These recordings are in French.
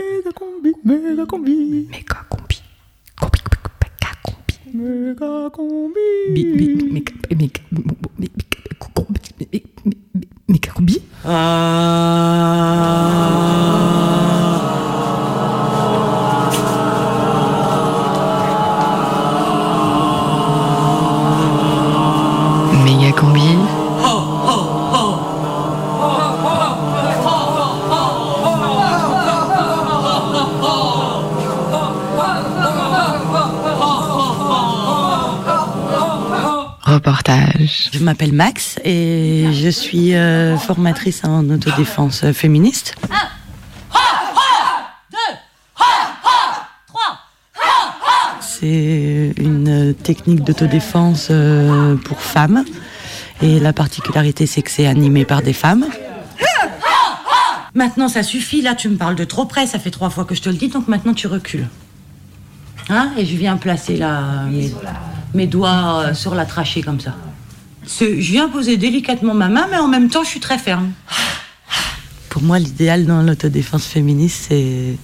méga combi, méga combi. Méga combi. Combi, méga combi. Méga combi. Bi- bi- méga- méga- méga- méga combi. Je m'appelle Max et je suis euh, formatrice en autodéfense féministe. C'est une technique d'autodéfense euh, pour femmes et la particularité c'est que c'est animé par des femmes. Maintenant ça suffit, là tu me parles de trop près, ça fait trois fois que je te le dis, donc maintenant tu recules. Hein? Et je viens placer là, mes, mes doigts euh, sur la trachée comme ça. Je viens poser délicatement ma main, mais en même temps, je suis très ferme. Pour moi, l'idéal dans l'autodéfense féministe, c'est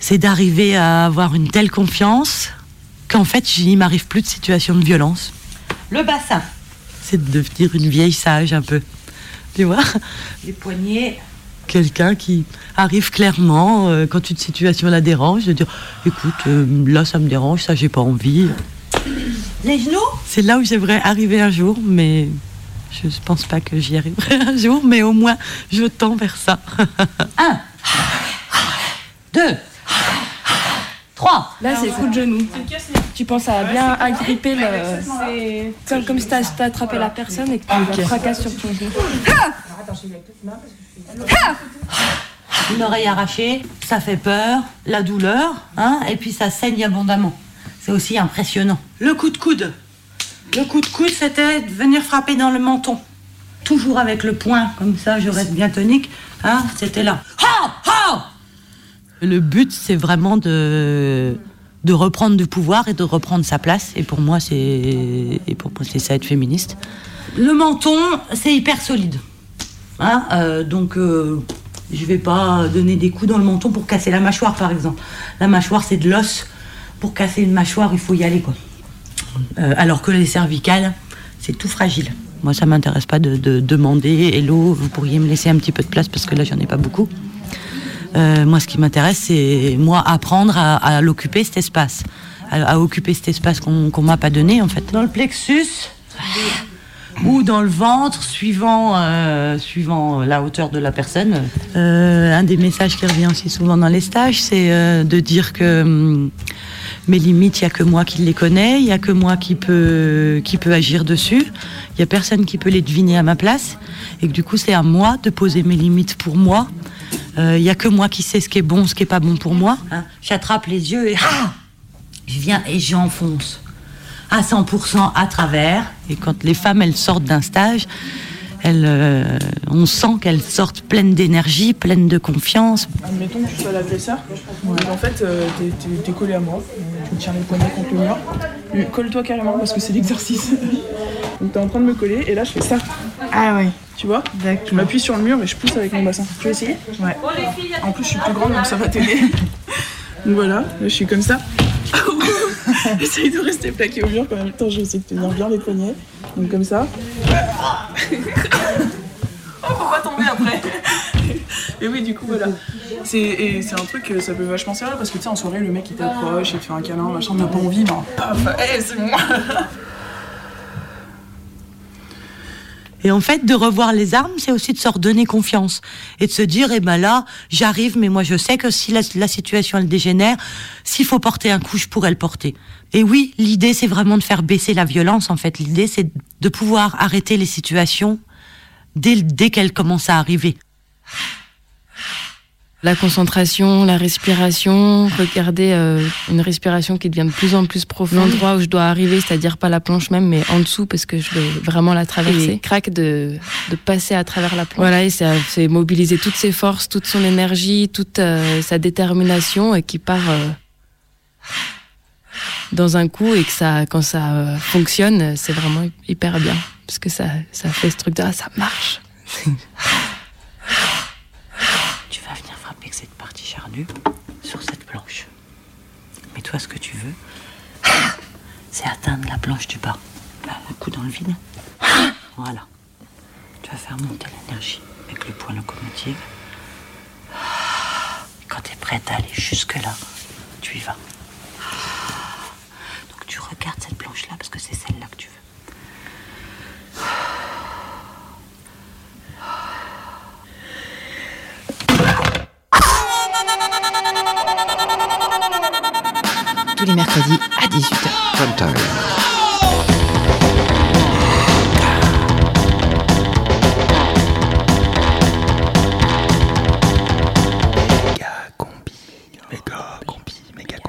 c'est d'arriver à avoir une telle confiance qu'en fait, il m'arrive plus de situation de violence. Le bassin, c'est de devenir une vieille sage un peu. Tu vois? Les poignets. Quelqu'un qui arrive clairement euh, quand une situation la dérange, de dire écoute, euh, là ça me dérange, ça j'ai pas envie. Les genoux C'est là où j'aimerais arriver un jour, mais je ne pense pas que j'y arriverai un jour, mais au moins je tends vers ça. un, deux, trois. Là, c'est coup de genou. Tu penses à bien agripper le. Comme, comme si t'as t'as attrapé la personne et que tu la fracasses sur ton genou. Une oreille arrachée, ça fait peur, la douleur, hein, et puis ça saigne abondamment. C'est aussi impressionnant. Le coup de coude. Le coup de coude, c'était de venir frapper dans le menton. Toujours avec le poing, comme ça, je reste bien tonique. Hein, c'était là. Le but, c'est vraiment de, de reprendre du pouvoir et de reprendre sa place. Et pour moi, c'est et pour moi, c'est ça être féministe. Le menton, c'est hyper solide. Hein, euh, donc, euh, je vais pas donner des coups dans le menton pour casser la mâchoire, par exemple. La mâchoire, c'est de l'os. Pour casser une mâchoire, il faut y aller, quoi. Euh, alors que les cervicales, c'est tout fragile. Moi, ça m'intéresse pas de, de demander Hello, vous pourriez me laisser un petit peu de place parce que là, j'en ai pas beaucoup. Euh, moi, ce qui m'intéresse, c'est moi apprendre à, l'occuper cet espace, à, occuper cet espace qu'on m'a pas donné en fait. Dans le plexus ou dans le ventre, suivant euh, la hauteur de la personne. Un des messages qui revient aussi souvent dans les stages, c'est de dire que hum, mes limites, il n'y a que moi qui les connais, il n'y a que moi qui peut, qui peut agir dessus, il n'y a personne qui peut les deviner à ma place, et que du coup c'est à moi de poser mes limites pour moi. Euh, Il n'y a que moi qui sais ce qui est bon, ce qui est pas bon pour moi. hein. J'attrape les yeux et ah je viens et j'enfonce à 100% à travers. Et quand les femmes elles sortent d'un stage, elles, euh, on sent qu'elles sortent pleines d'énergie, pleines de confiance. Admettons que tu sois l'agresseur, et en fait euh, t'es, t'es- t'es collé à moi, tu me tiens les poignets contre le mur, Euh, colle-toi carrément parce que c'est l'exercice. Donc t'es en train de me coller et là je fais ça, Ah ouais, tu vois? Je m'appuie sur le mur et je pousse avec mon bassin. Tu veux essayer? Ouais. En plus je suis plus grande donc ça va t'aider. donc voilà, là je suis comme ça. J'essaye de rester plaqué au mur quand en même temps j'essaie de tenir bien les poignets. Donc comme ça. Oh faut pas tomber après Et oui du coup voilà. C'est, un truc, euh, ça peut vachement servir parce que tu sais en soirée le mec il t'approche, il te fait un câlin, machin, t'as pas envie, ben paf, hey, c'est moi Et en fait, de revoir les armes, c'est aussi de se redonner confiance et de se dire, eh ben là, j'arrive, mais moi je sais que si la, situation elle dégénère, s'il faut porter un coup, je pourrais le porter. Et oui, l'idée c'est vraiment de faire baisser la violence. En fait, l'idée c'est de pouvoir arrêter les situations dès, dès qu'elles commencent à arriver. La concentration, la respiration, regarder euh, une respiration qui devient de plus en plus profonde. L'endroit où je dois arriver, c'est-à-dire pas la planche même, mais en dessous parce que je vais vraiment la traverser. Et craque de, de passer à travers la planche. Voilà, et c'est c'est mobiliser toutes ses forces, toute son énergie, toute euh, sa détermination et qui part euh, dans un coup et que ça, quand ça euh, fonctionne, c'est vraiment hyper bien parce que ça, ça fait ce truc de ah, ça marche. Sur cette planche. Mais toi, ce que tu veux, c'est atteindre la planche du bas. Le coup dans le vide. Voilà. Tu vas faire monter l'énergie avec le point locomotive. Quand tu es prête à aller jusque-là, tu y vas. Donc tu regardes cette planche-là parce que c'est celle-là que tu veux. Tous les mercredis à 18h.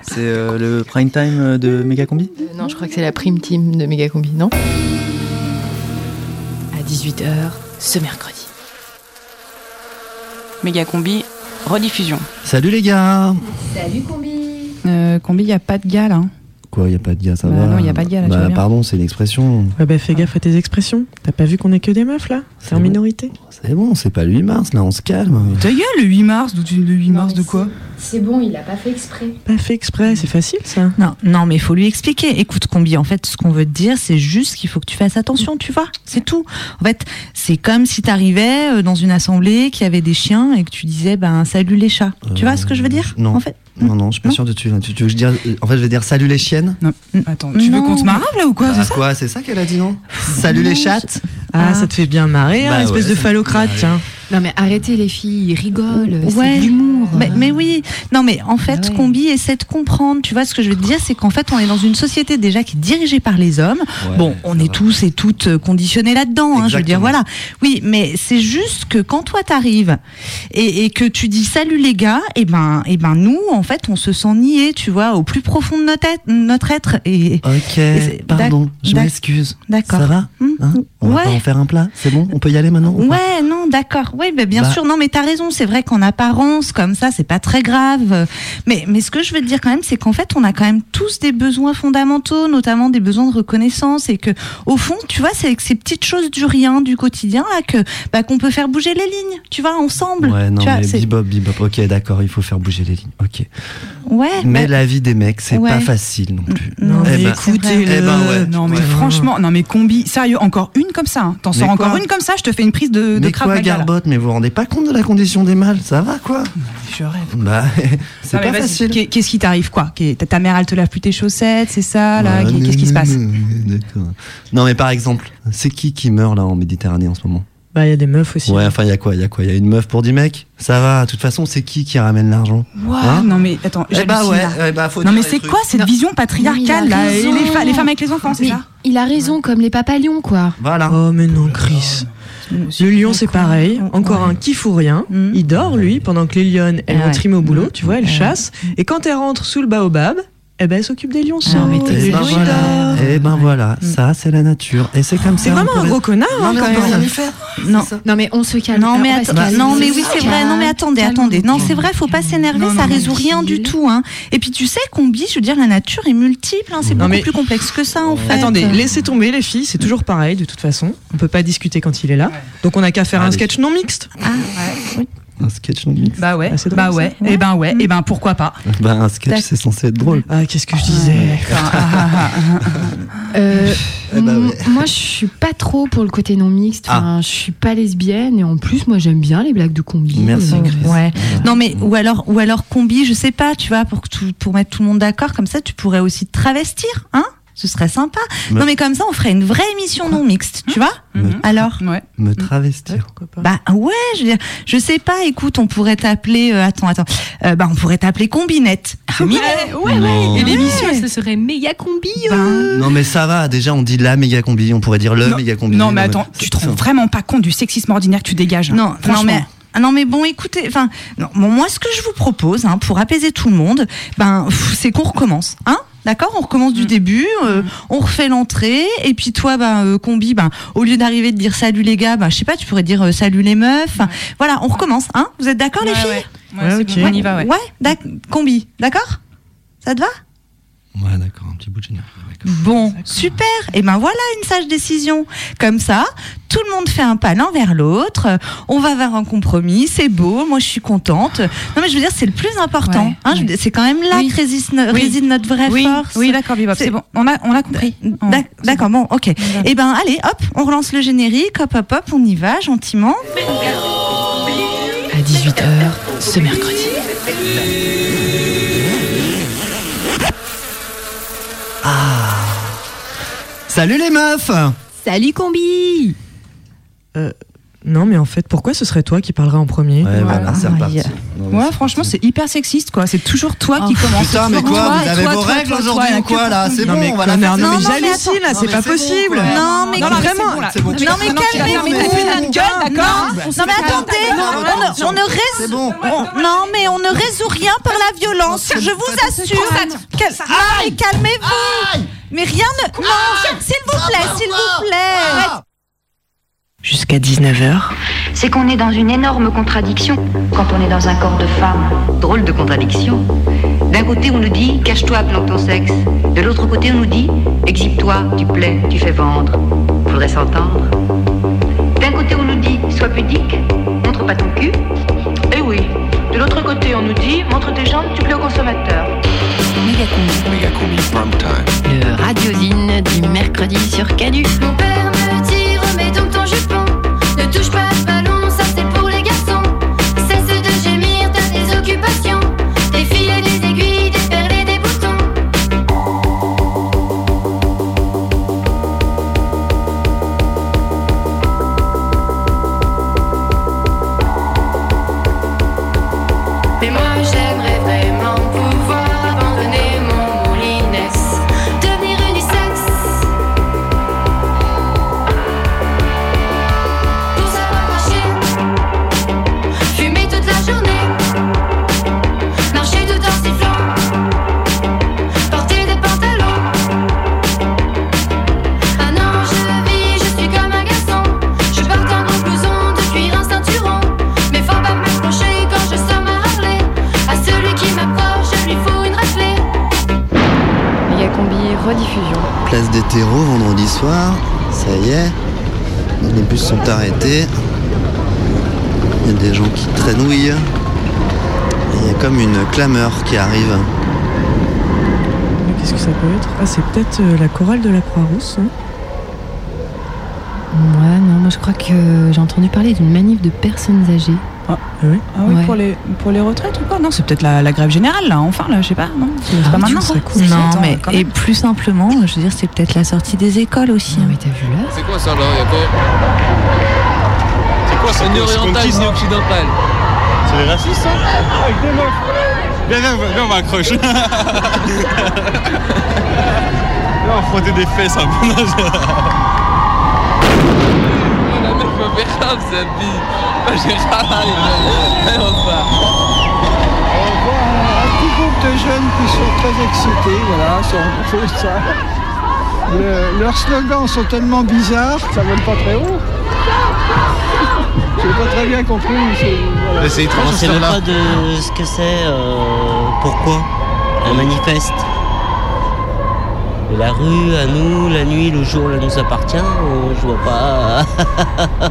C'est euh, le prime time de Megacombi Euh, non, je crois que c'est la prime team de Megacombi, non? À 18h ce mercredi. Méga combi, rediffusion. Salut les gars Salut Combi Euh, combi, y a pas de gars là. Quoi, y a pas de gars, ça Bah va non, y a pas de gars, là, Bah pardon, c'est une expression. Ouais, bah fais gaffe à tes expressions. T'as pas vu qu'on est que des meufs là? C'est en bon. minorité. C'est bon, c'est pas le 8 mars, là, on se calme. Ta gueule, le 8 mars, d'où tu- le 8 mars de quoi? C'est bon, il a pas fait exprès. Pas fait exprès, c'est facile ça. Non, non, mais il faut lui expliquer. Écoute, Combi, en fait, ce qu'on veut te dire, c'est juste qu'il faut que tu fasses attention, tu vois. C'est tout. En fait, c'est comme si t'arrivais euh, dans une assemblée qui avait des chiens et que tu disais, ben, salut les chats. tu vois ce que je veux dire? Non. En fait, Non, non, je suis pas sûr de tu. Tu, tu veux je dise. En fait, je vais dire salut les chiennes? Non, attends, tu veux qu'on se marave là ou quoi? Ah, c'est ça quoi, c'est ça qu'elle a dit, non? Salut les chattes? Ah, Ah. ça te fait bien marrer, hein, Bah espèce ouais, de phallocrate, tiens. Non mais arrêtez les filles, ils rigolent, Ouais. c'est de l'humour. mais, mais oui, non, mais en fait, Ah ouais. Combi essaie de comprendre. Tu vois, ce que je veux te dire, c'est qu'en fait, on est dans une société déjà qui est dirigée par les hommes. Ouais, bon, on est tous et toutes euh, conditionnés là-dedans. Hein, je veux dire, voilà. Oui, mais c'est juste que quand toi t'arrives et, et que tu dis salut les gars, et ben, et ben nous, en fait, on se sent niés, tu vois, au plus profond de notre être. Notre être et Ok, pardon, je m'excuse. d'accord. Ça va Hum, Hein On va ouais. pas en faire un plat C'est bon On peut y aller maintenant Ouais, non, d'accord. Oui, bah, bien Bah. sûr. Non, mais t'as raison. C'est vrai qu'en apparence, comme ça, c'est pas très grave. Mais, mais ce que je veux te dire quand même, c'est qu'en fait, on a quand même tous des besoins fondamentaux, notamment des besoins de reconnaissance, et que, au fond, tu vois, c'est avec ces petites choses du rien, du quotidien, là, que, bah, qu'on peut faire bouger les lignes, tu vois, ensemble. Ouais, non, tu vois, mais bibop, bibop. Ok, d'accord, il faut faire bouger les lignes. Ok. Ouais. Mais bah, la vie des mecs, c'est Ouais. pas facile non plus. non, Eh mais ben, écoutez-le. eh ben ouais, non mais ouais. franchement, non mais combi, sérieux, encore une comme ça. hein. T'en sors encore une comme ça, je te fais une prise de, de Mais Krav quoi. Garbotte Mais vous vous rendez pas compte de la condition des mâles Ça va, quoi Je rêve. Bah, c'est pas facile. qu'est- Qu'est-ce qui t'arrive quoi ta- mère elle te lave plus tes chaussettes, c'est ça là Ouais, Qu'est- Qu'est-ce qui se passe. Non, mais par exemple, c'est qui qui meurt là en Méditerranée en ce moment? Bah, il y a des meufs aussi. Ouais, enfin, il y a quoi Il y a quoi? Il y a une meuf pour 10 mecs? Ça va, de toute façon, c'est qui qui ramène l'argent? Ouah, Hein? Non mais attends, Eh bah ouais, eh bah, faut Non mais c'est quoi cette Non. vision patriarcale là? Les, fa- les femmes avec les enfants, c'est ça? il a raison, comme les papas lions, quoi. Voilà. Oh, mais non, Chris. Le lion, c'est pareil. Encore un qui fout rien. Mm. Il dort, lui, pendant que les lionnes, elles vont ouais. trimer au boulot, tu vois, elles ouais. chassent. Et quand elles rentrent sous le baobab, eh ben, elles s'occupent des lionceaux. Ah, mais t'es les Et ben voilà, et ben voilà, ça c'est la nature. Et c'est comme ça. C'est vraiment un gros connard, Non, hein, mais quand on peut faire. Non. Non mais on se calme. Non mais, attends- calmer. non mais oui c'est vrai non mais calme. attendez Calme. attendez non c'est vrai faut pas s'énerver Non, ça résout rien du tout hein et puis tu sais combi je veux dire la nature est multiple hein, c'est Non, beaucoup mais- plus complexe que ça en fait Attendez, laissez tomber les filles, c'est toujours pareil de toute façon. On peut pas discuter quand il est là. Donc on a qu'à faire un sketch non mixte. Un sketch non mix. Bah ouais, Ah, c'est drôle, bah ça. ouais, et ben ouais, et ben pourquoi pas Bah, un sketch c'est censé être drôle. Ah, qu'est-ce que je disais Euh, Eh ouais. Moi, je suis pas trop pour le côté non mixte. Ah. Enfin, je suis pas lesbienne et en plus, moi, j'aime bien les blagues de combi. Merci, Euh, Chris. ouais non mais ou alors ou alors combi je sais pas tu vois pour que tout- pour mettre tout le monde d'accord comme ça tu pourrais aussi te travestir hein? Ce serait sympa Me- non mais comme ça on ferait une vraie émission non mixte tu vois Me, alors Ouais. me travestir. Pourquoi pas bah ouais je veux dire je sais pas écoute on pourrait t'appeler euh, attends attends Euh, bah on pourrait t'appeler combinette C'est mignon. ouais, Non. Et l'émission, Ouais. ce serait méga combi. Ben, euh. Non mais ça va, déjà on dit la méga combi, on pourrait dire le Non, méga combi. Non mais attends, tu te rends vraiment pas compte du sexisme ordinaire que tu dégages. Non, non Franchement. mais ah non mais bon écoutez enfin non bon, moi ce que je vous propose hein, pour apaiser tout le monde ben c'est qu'on recommence hein D'accord, on recommence du début, euh, on refait l'entrée, et puis toi, ben, euh, combi, ben, au lieu d'arriver de dire salut les gars, ben, je sais pas, tu pourrais dire euh, salut les meufs. Voilà, on recommence, hein Vous êtes d'accord les filles ouais. Ouais, bon, on y va, ouais. Ouais, d'ac- combi, d'accord? Ça te va? Ouais, d'accord, un petit bout de générique. Bon, super. Et ben voilà une sage décision. Comme ça, tout le monde fait un pas l'un vers l'autre. On va vers un compromis. C'est beau. Moi, je suis contente. Non, mais je veux dire, c'est le plus important. Ouais, hein, c'est quand même là Oui. que résiste, no- Oui. réside notre vraie Oui, force. oui, d'accord, Bebop, c'est bon. On a, on a compris. D'ac- D'accord, bon, ok. Et ben, allez, hop, on relance le générique. Hop, hop, hop, on y va gentiment. À 18h, ce mercredi. Salut les meufs. Salut Combi. Euh, non, mais en fait, pourquoi ce serait toi qui parlerais en premier Ouais, voilà, c'est reparti. Non, mais Ouais, franchement, c'est hyper sexiste, quoi. C'est toujours toi qui Oh, commence. Putain, mais quoi toi, Vous avez toi, vos toi, règles aujourd'hui ou quoi là C'est bon, mais on va la faire. non, mais j'hallucine, là, c'est pas possible. Non, mais vraiment. Non, mais calmez-vous. d'accord Non, mais attendez, on ne, non, mais on ne résout rien par la violence. Je vous assure. Ah, calmez-vous. Mais rien ne. Non, s'il vous plaît, s'il vous plaît. Jusqu'à 19h, c'est qu'on est dans une énorme contradiction quand on est dans un corps de femme. Drôle de contradiction. D'un côté, on nous dit cache-toi, planque ton sexe. De l'autre côté, on nous dit exhibe-toi, tu plais, tu fais vendre. Faudrait s'entendre. D'un côté, on nous dit sois pudique, montre pas ton cul. Eh oui. De l'autre côté, on nous dit montre tes jambes, tu plais au consommateur. le radiosine du mercredi sur Canu. Mon père soir. Ça y est. Les bus sont arrêtés. Il y a des gens qui traînouillent. Et Il y a comme une clameur qui arrive. Qu'est-ce que ça peut être? Ah, c'est peut-être euh, la chorale de la Croix-Rousse. hein? Ouais, non, moi je crois que j'ai entendu parler d'une manif de personnes âgées. Ah, oui Ah oui, Ouais. pour, les, pour les retraites ou quoi Non, c'est peut-être la, la grève générale, là, enfin, là, je sais pas, non C'est Ah, pas maintenant, cool. Non, Attends, mais et plus simplement, je veux dire, c'est peut-être la sortie des écoles aussi. Non, hein. mais t'as vu là C'est quoi ça là C'est quoi ça Ni oriental ni occidental. C'est les racistes, ça Avec des meufs Viens, viens, viens, on va accrocher. Viens, on va frotter des fesses un peu. La meuf me fait grave cette vie. Moi j'ai râlé. Allez, on se bat. On voit un petit groupe de jeunes qui sont très excités, voilà, sur sur ça. Le- leurs slogans sont tellement bizarres, ça vole pas très haut. J'ai pas très bien compris. c'est- voilà. C'est étrange, On ce sait même pas de ce que c'est, euh, pourquoi un manifeste. La rue, à nous, la nuit, le jour, là nous appartient, euh, je vois pas.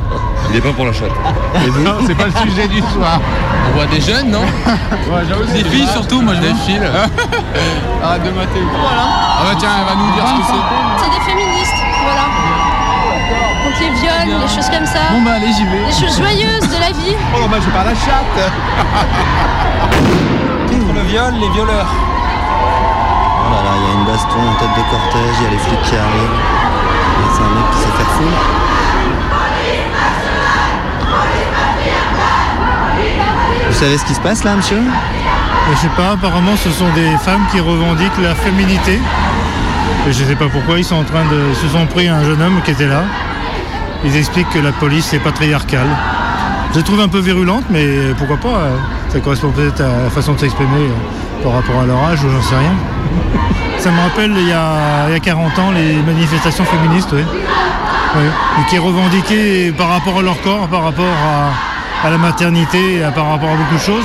Il est pas pour la chatte. Non, c'est pas le sujet du soir. On voit des jeunes, non Ouais, Des filles surtout, moi je filles. Arrête de mater. Ah bah tiens, elle va nous dire ce que c'est. C'est des féministes, voilà Contre les viols, les choses comme ça Bon bah allez, j'y vais. Les choses joyeuses de la vie Oh, bah, je parle à la chatte. Contre le viol, les violeurs. Là il y a une baston en tête de cortège, il y a les flics qui arrivent. C'est un mec qui s'est fait foutre. Vous savez ce qui se passe là, monsieur? Je sais pas, apparemment ce sont des femmes qui revendiquent la féminité. Et je sais pas pourquoi ils sont en train de. se sont pris un jeune homme qui était là. Ils expliquent que la police est patriarcale. Je la trouve un peu virulente, mais pourquoi pas euh, Ça correspond peut-être à la façon de s'exprimer euh, par rapport à leur âge ou j'en sais rien. Ça me rappelle il y, a, il y a 40 ans les manifestations féministes, oui. Oui. Qui revendiquaient par rapport à leur corps, par rapport à, la maternité, par rapport à beaucoup de choses.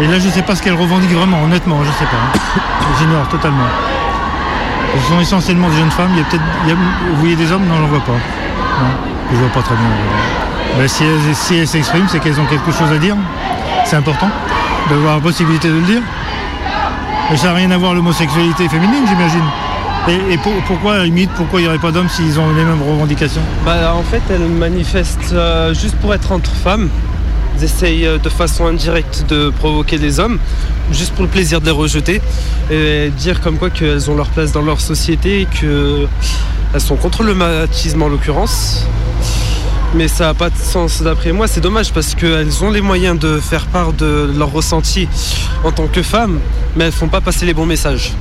Et là, je sais pas ce qu'elles revendiquent vraiment, honnêtement, je sais pas. hein. J'ignore totalement. Ce sont essentiellement des jeunes femmes. Il y a peut-être, vous voyez des hommes? Non, j'en vois pas. Non, je vois pas très bien. Si elles s'expriment, c'est qu'elles ont quelque chose à dire. C'est important d'avoir la possibilité de le dire. Ça n'a rien à voir l'homosexualité féminine, j'imagine. Et, et pour- pourquoi, limite, pourquoi il n'y aurait pas d'hommes s'ils ont les mêmes revendications? Bah, en fait, elles manifestent euh, juste pour être entre femmes. Elles essayent euh, de façon indirecte de provoquer les hommes, juste pour le plaisir de les rejeter. Et dire comme quoi qu'elles ont leur place dans leur société et qu'elles sont contre le machisme en l'occurrence. Mais ça n'a pas de sens d'après moi. C'est dommage parce qu'elles ont les moyens de faire part de leur ressenti en tant que femmes, mais elles font pas passer les bons messages.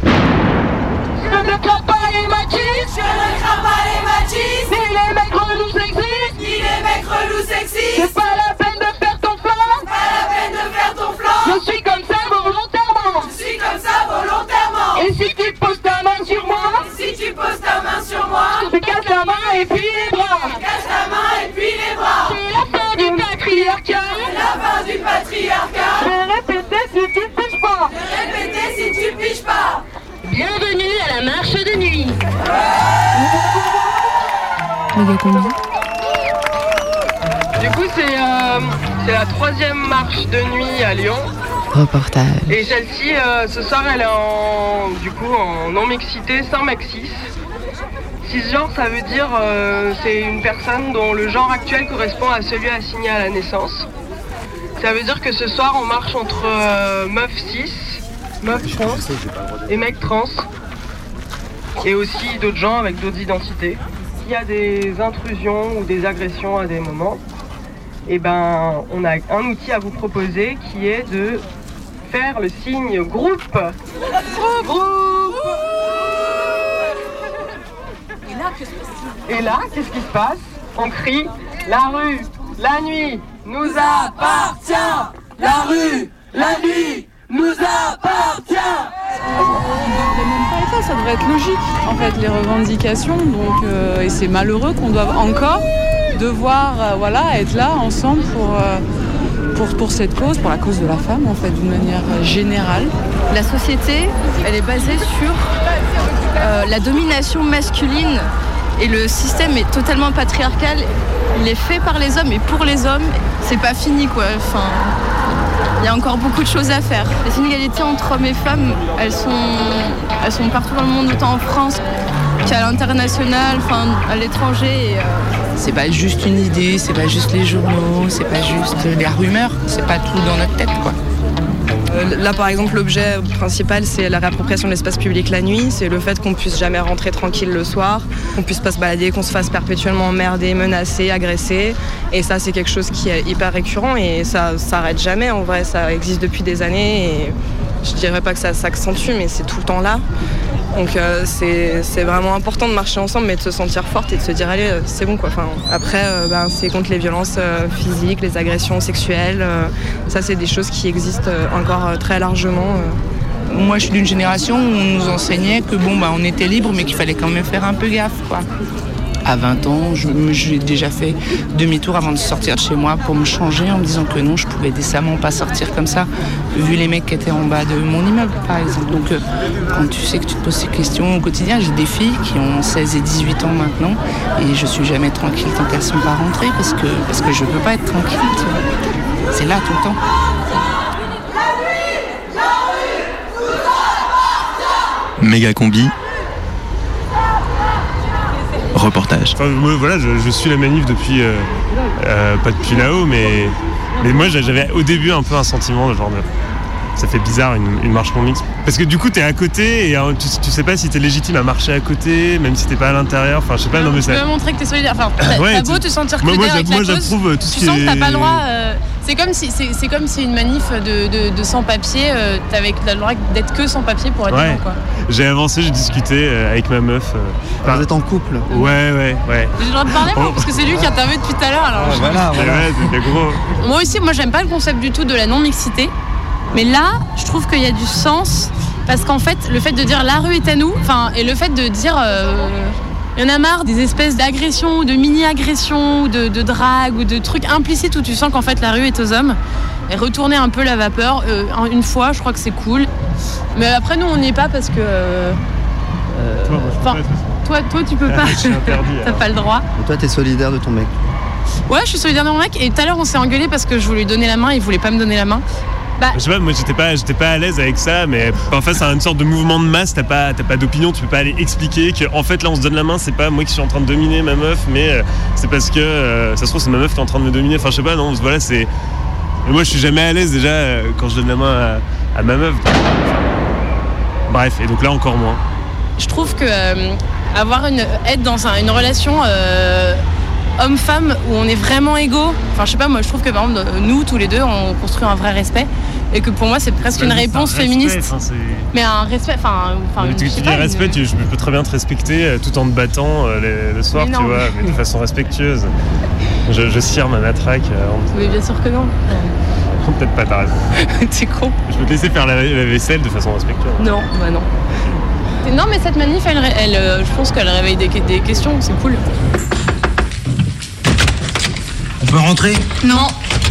C'est pas la peine de faire ton flanc. Pas la peine de faire ton flanc. Je suis comme ça volontairement. Je suis comme ça volontairement. Et si tu poses ta main sur moi tu poses ta main sur moi. Je te casse la main et puis les bras. Je te casse la main et puis les bras. C'est la fin du patriarcat. C'est la fin du patriarcat. Je vais répéter si tu piges pas. Je vais répéter si tu piges pas. Bienvenue à la marche de nuit. Du coup, c'est euh, c'est la troisième marche de nuit à Lyon. Reportage. Et celle-ci, euh, ce soir, elle est en, du coup, en non-mixité, sans maxis. Cisgenre, ça veut dire euh, c'est une personne dont le genre actuel correspond à celui assigné à la naissance. Ça veut dire que ce soir, on marche entre euh, meufs cis, meufs trans et mecs trans. Et aussi d'autres gens avec d'autres identités. S'il y a des intrusions ou des agressions à des moments, eh ben, on a un outil à vous proposer qui est de faire le signe groupe. Groupe Et là, qu'est-ce qui se passe? On crie La rue, la nuit, nous appartient. La rue, la nuit, nous appartient même pas ça devrait être logique en fait les revendications donc euh, et c'est malheureux qu'on doive encore devoir euh, voilà être là ensemble pour, euh, pour pour cette cause pour la cause de la femme en fait d'une manière générale La société, elle est basée sur euh, la domination masculine et le système est totalement patriarcal. Il est fait par les hommes et pour les hommes. C'est pas fini quoi. Enfin, il y a encore beaucoup de choses à faire. Les inégalités entre hommes et femmes, elles sont, elles sont partout dans le monde, autant en France qu'à l'international, enfin à l'étranger. et, euh, C'est pas juste une idée, c'est pas juste les journaux, c'est pas juste la rumeur, c'est pas tout dans notre tête quoi. Euh, Là, par exemple, l'objet principal, c'est la réappropriation de l'espace public la nuit. C'est le fait qu'on puisse jamais rentrer tranquille le soir, qu'on puisse pas se balader, qu'on se fasse perpétuellement emmerder, menacer, agresser. Et ça, c'est quelque chose qui est hyper récurrent et ça s'arrête jamais. En vrai, ça existe depuis des années et je dirais pas que ça s'accentue, mais c'est tout le temps là. Donc euh, c'est vraiment important de marcher ensemble, mais de se sentir forte et de se dire allez, euh, c'est bon quoi. Après, euh, ben, c'est contre les violences physiques, les agressions sexuelles. ça, c'est des choses qui existent encore très largement. Moi je suis d'une génération où on nous enseignait que bon bah on était libre mais qu'il fallait quand même faire un peu gaffe. À 20 ans, j'ai déjà fait demi-tour avant de sortir de chez moi pour me changer en me disant que non, je pouvais décemment pas sortir comme ça, vu les mecs qui étaient en bas de mon immeuble par exemple. Donc euh, quand tu sais que tu te poses ces questions au quotidien, j'ai des filles qui ont 16 et 18 ans maintenant et je suis jamais tranquille tant qu'elles sont pas rentrées parce que, parce que je peux pas être tranquille. C'est là tout le temps. Méga combi. Reportage. Enfin, moi, voilà, je, je suis la manif depuis, euh, euh, pas depuis là-haut, mais, mais moi j'avais au début un peu un sentiment de genre de, ça fait bizarre une, une marche non mixte. Parce que du coup t'es à côté et euh, tu, tu sais pas si t'es légitime à marcher à côté, même si t'es pas à l'intérieur. Enfin, je sais pas, non mais Tu veux ça. montrer que t'es solidaire. Enfin, t'as Ouais, beau te sentir moi- moi, avec la j'approuve tout ce tu qui sens que t'as est- pas le droit. euh, c'est comme si c'est comme si une manif de, de, de sans-papiers, euh, t'avais le droit d'être que sans-papier pour être Ouais. dedans, quoi. J'ai avancé, j'ai discuté euh, avec ma meuf. euh, Vous êtes en couple Ouais, ouais, ouais. J'ai le droit de parler moi, Oh. parce que c'est lui qui intervient depuis tout à l'heure. alors voilà, voilà. Ouais, c'était gros. Moi aussi, moi j'aime pas le concept du tout de la non-mixité. Mais là, je trouve qu'il y a du sens. Parce qu'en fait, le fait de dire la rue est à nous, enfin, et le fait de dire. euh, il y en a marre des espèces d'agressions, ou de mini-agressions, ou de, de drague, ou de trucs implicites où tu sens qu'en fait la rue est aux hommes. Et retourner un peu la vapeur. Euh, en- une fois, je crois que c'est cool. Mais après, nous, on n'y est pas parce que. euh, euh, toi, toi, tu peux pas. Je suis interdit, T'as alors. pas le droit. Et toi, t'es solidaire de ton mec Ouais, je suis solidaire de mon mec. Et tout à l'heure, on s'est engueulé parce que je voulais lui donner la main. Il voulait pas me donner la main. Bah, Je sais pas, moi j'étais pas, j'étais pas à l'aise avec ça, mais parfois c'est une sorte de mouvement de masse, t'as pas, t'as pas d'opinion, tu peux pas aller expliquer que en fait là on se donne la main, c'est pas moi qui suis en train de dominer ma meuf, mais euh, c'est parce que euh, ça se trouve c'est ma meuf qui est en train de me dominer, enfin je sais pas, non, voilà, c'est. Et moi je suis jamais à l'aise déjà euh, quand je donne la main à, ma meuf. Bref, et donc là encore moins. je trouve que euh, avoir une, être dans un- une relation euh, homme-femme où on est vraiment égaux, enfin je sais pas, moi je trouve que par exemple nous tous les deux on construit un vrai respect et que pour moi c'est presque une un réponse respect, féministe. Mais un respect, enfin, tu, dis pas, une- respect, tu- je peux très bien te respecter euh, tout en te battant euh, le soir, Mais tu non. vois, mais de façon respectueuse. Je, je cire ma matraque. euh, avant de- Mais bien sûr que non. Peut-être pas, t'as raison. T'es con. Je peux te laisser faire la, la vaisselle de façon respectueuse. Non, bah non. Non mais cette manif, elle, elle, euh, je pense qu'elle réveille des, des questions, c'est cool. On peut rentrer? Non,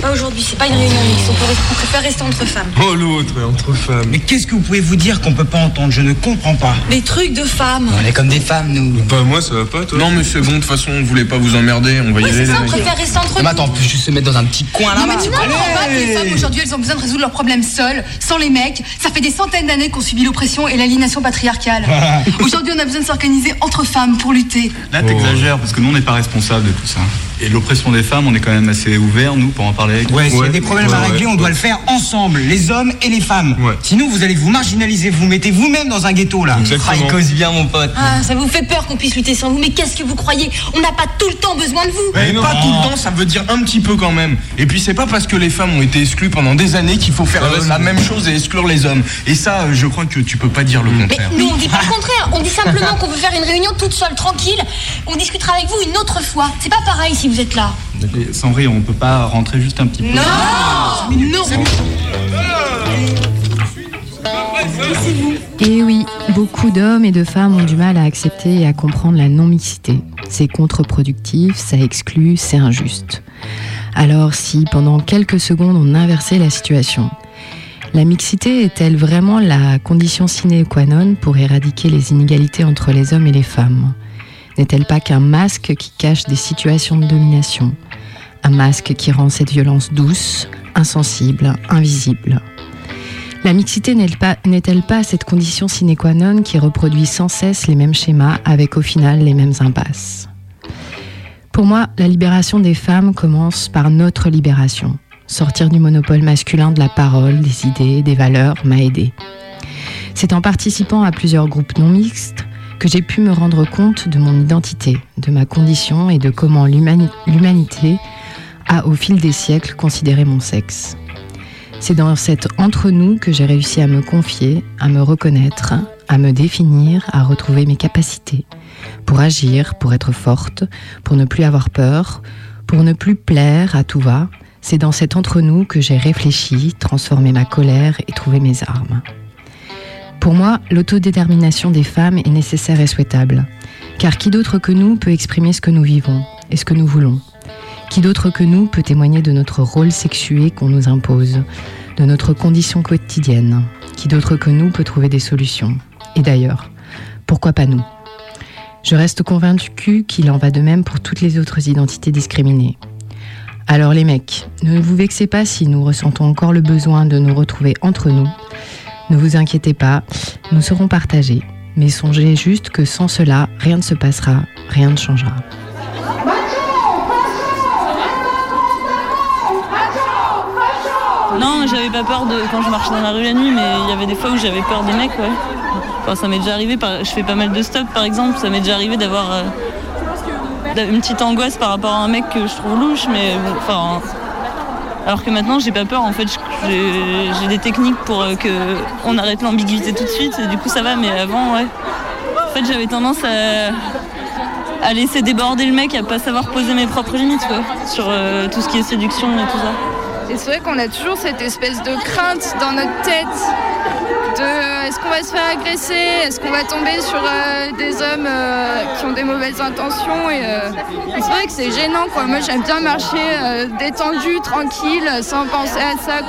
pas aujourd'hui, c'est pas une réunion mixte. On, préfère rester entre femmes. Oh l'autre, entre femmes. Mais qu'est-ce que vous pouvez vous dire qu'on peut pas entendre? Je ne comprends pas. Des trucs de femmes. On est comme des femmes, nous. Bah moi ça va pas toi Non mais c'est bon, de toute façon on voulait pas vous emmerder, on va y aller c'est ça, les on préfère rester entre Mais nous. attends, on peut juste se mettre dans un petit coin Non, là-bas. mais tu comprends pas que les femmes aujourd'hui elles ont besoin de résoudre leurs problèmes seules, sans les mecs. Ça fait des centaines d'années qu'on subit l'oppression et l'aliénation patriarcale. aujourd'hui on a besoin de s'organiser entre femmes pour lutter. Là t'exagères parce que nous on n'est pas responsable de tout ça. Et l'oppression des femmes, on est quand même assez ouvert nous pour en parler avec Ouais, s'il y a des problèmes à régler, ouais. on doit le faire ensemble, les hommes et les femmes. Sinon, vous allez vous marginaliser, vous mettez vous-même dans un ghetto là. Exactement. Ah, il cause bien, mon pote. Ah, ça vous fait peur qu'on puisse lutter sans vous, mais qu'est-ce que vous croyez? On n'a pas tout le temps besoin de vous. Mais pas tout le temps, ça veut dire un petit peu quand même. Et puis c'est pas parce que les femmes ont été exclues pendant des années qu'il faut faire euh, la même chose et exclure les hommes. Et ça, je crois que tu peux pas dire le Mais contraire. nous, on dit pas le contraire. On dit simplement qu'on veut faire une réunion toute seule, tranquille. On discutera avec vous une autre fois. C'est pas pareil si vous êtes là. Et Sans rire, on peut pas rentrer juste un petit peu. Non Non Et oui, beaucoup d'hommes et de femmes ont du mal à accepter et à comprendre la non-mixité. C'est contre-productif, ça exclut, c'est injuste. Alors si pendant quelques secondes on inversait la situation, la mixité est-elle vraiment la condition sine qua non pour éradiquer les inégalités entre les hommes et les femmes? N'est-elle pas qu'un masque qui cache des situations de domination? Un masque qui rend cette violence douce, insensible, invisible la mixité n'est-elle pas, cette condition sine qua non qui reproduit sans cesse les mêmes schémas avec au final les mêmes impasses? Pour moi, la libération des femmes commence par notre libération. Sortir du monopole masculin de la parole, des idées, des valeurs m'a aidé. C'est en participant à plusieurs groupes non mixtes que j'ai pu me rendre compte de mon identité, de ma condition et de comment l'humani- l'humanité a au fil des siècles considéré mon sexe. C'est dans cet entre-nous que j'ai réussi à me confier, à me reconnaître, à me définir, à retrouver mes capacités, pour agir, pour être forte, pour ne plus avoir peur, pour ne plus plaire à tout va. C'est dans cet entre-nous que j'ai réfléchi, transformé ma colère et trouvé mes armes. Pour moi, l'autodétermination des femmes est nécessaire et souhaitable, car qui d'autre que nous peut exprimer ce que nous vivons et ce que nous voulons? Qui d'autre que nous peut témoigner de notre rôle sexué qu'on nous impose, de notre condition quotidienne? Qui d'autre que nous peut trouver des solutions? Et d'ailleurs, pourquoi pas nous? Je reste convaincue qu'il en va de même pour toutes les autres identités discriminées. Alors les mecs, ne vous vexez pas si nous ressentons encore le besoin de nous retrouver entre nous. Ne vous inquiétez pas, nous serons partagés. Mais songez juste que sans cela, rien ne se passera, rien ne changera. Non, j'avais pas peur de quand je marchais dans la rue la nuit, mais il y avait des fois où j'avais peur des mecs, ouais. Enfin, ça m'est déjà arrivé, je fais pas mal de stop par exemple, ça m'est déjà arrivé d'avoir euh, une petite angoisse par rapport à un mec que je trouve louche, mais enfin. Alors que maintenant j'ai pas peur, en fait, j'ai des techniques pour euh, que on arrête l'ambiguïté tout de suite, du coup ça va, mais avant, ouais. En fait, j'avais tendance à, à laisser déborder le mec, à pas savoir poser mes propres limites, quoi, sur euh, tout ce qui est séduction et tout ça. Et c'est vrai qu'on a toujours cette espèce de crainte dans notre tête est-ce qu'on va se faire agresser, est-ce qu'on va tomber sur euh, des hommes euh, qui ont des mauvaises intentions? Euh, c'est vrai que c'est gênant quoi. Moi j'aime bien marcher détendu, tranquille, sans penser à ça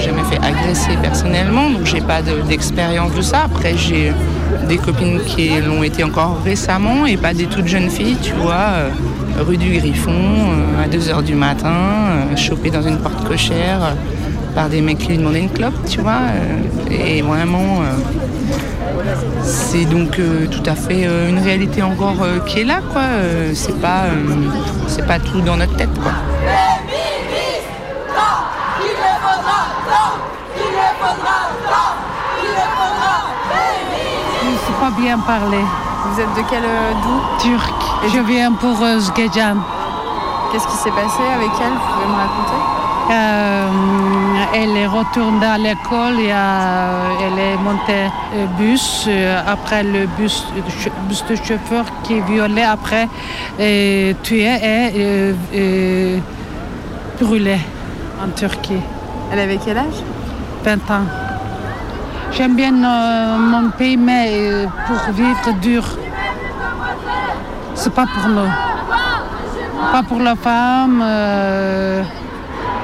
jamais fait agresser personnellement, donc j'ai pas de- d'expérience de ça. Après, j'ai des copines qui l'ont été encore récemment et pas des toutes jeunes filles, tu vois, euh, rue du Griffon, euh, à 2h du matin, euh, dans une porte cochère euh, par des mecs qui lui demandaient une clope, tu vois. et vraiment, c'est donc tout à fait une réalité encore qui est là, quoi. C'est pas, c'est pas tout dans notre tête, quoi. Faudra, Je ne sais pas bien parler. Vous êtes de quel euh, d'où? Turc. Je viens pour euh, Zgejan. Qu'est-ce qui s'est passé avec elle? Vous pouvez me raconter? Euh, elle est retournée à l'école et elle est montée au bus. après le bus, bus de chauffeur qui est violé après et tué et euh, brûlé en Turquie. Elle avait quel âge? 20 ans. J'aime bien euh, mon pays, mais euh, pour vivre dur, c'est pas pour nous. Pas pour la femme. euh,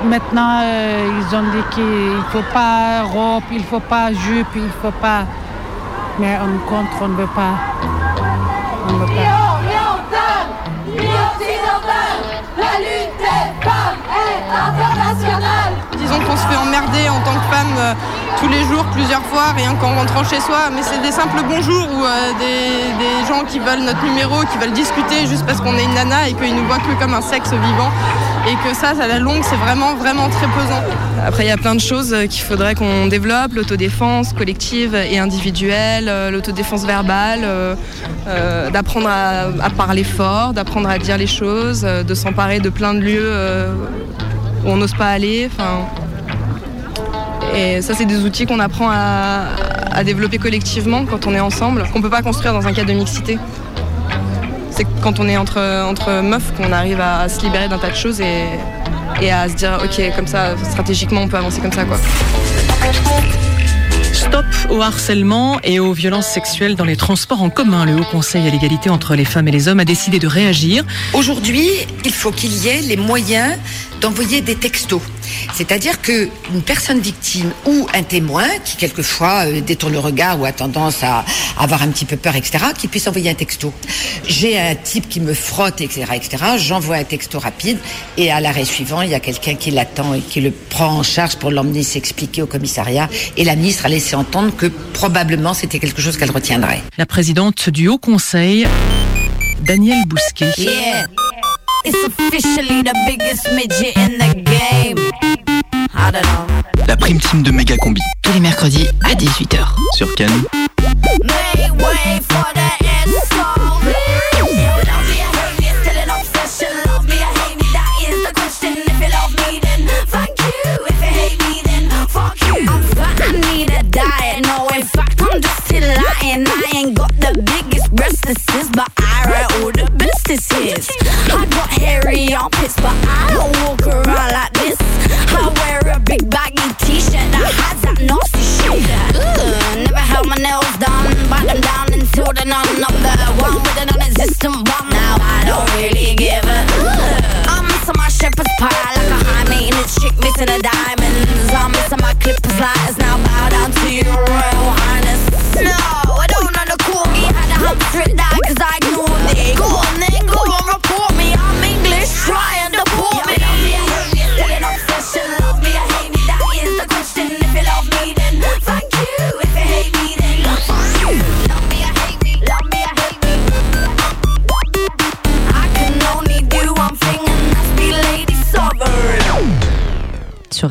maintenant, ils ont dit qu'il ne faut pas robe, il ne faut pas jupe, il ne faut pas. Mais on contre, on ne. On veut pas. Disons qu'on se fait emmerder en tant que femme euh, tous les jours, plusieurs fois, rien qu'en rentrant chez soi. Mais c'est des simples bonjours ou euh, des, des gens qui veulent notre numéro, qui veulent discuter juste parce qu'on est une nana et qu'ils nous voient que comme un sexe vivant. Et que ça, à la longue, c'est vraiment, vraiment très pesant. Après, il y a plein de choses euh, qu'il faudrait qu'on développe l'autodéfense collective et individuelle, l'autodéfense verbale, euh, d'apprendre à, à parler fort, d'apprendre à dire les choses, de s'emparer de plein de lieux euh, où on n'ose pas aller. Enfin, et ça, c'est des outils qu'on apprend à, à développer collectivement quand on est ensemble, qu'on ne peut pas construire dans un cadre de mixité. C'est quand on est entre, entre meufs qu'on arrive à, se libérer d'un tas de choses et, et à se dire, ok, comme ça, stratégiquement, on peut avancer comme ça. quoi. Stop au harcèlement et aux violences sexuelles dans les transports en commun. Le Haut Conseil à l'égalité entre les femmes et les hommes a décidé de réagir. Aujourd'hui, il faut qu'il y ait les moyens d'envoyer des textos. C'est-à-dire qu'une personne victime ou un témoin qui quelquefois euh, détourne le regard ou a tendance à avoir un petit peu peur, etc., qui puisse envoyer un texto. J'ai un type qui me frotte, etc., etc., j'envoie un texto rapide et à l'arrêt suivant, il y a quelqu'un qui l'attend et qui le prend en charge pour l'emmener s'expliquer au commissariat. Et la ministre a laissé entendre que probablement c'était quelque chose qu'elle retiendrait. La présidente du Haut Conseil, Danielle Bousquet. Yeah, La prime team de Méga Combi. Tous les mercredis à 18h. Sur Cannes.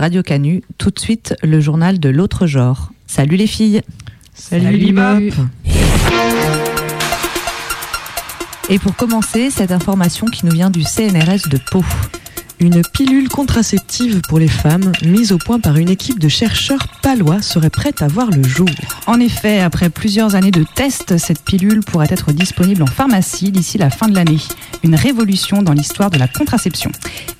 Radio Canu, tout de suite le journal de l'autre genre. Salut les filles. Salut, Bibop. Et pour commencer, cette information qui nous vient du CNRS de Pau. Une pilule contraceptive pour les femmes, mise au point par une équipe de chercheurs palois, serait prête à voir le jour. En effet, après plusieurs années de tests, cette pilule pourrait être disponible en pharmacie d'ici la fin de l'année. Une révolution dans l'histoire de la contraception.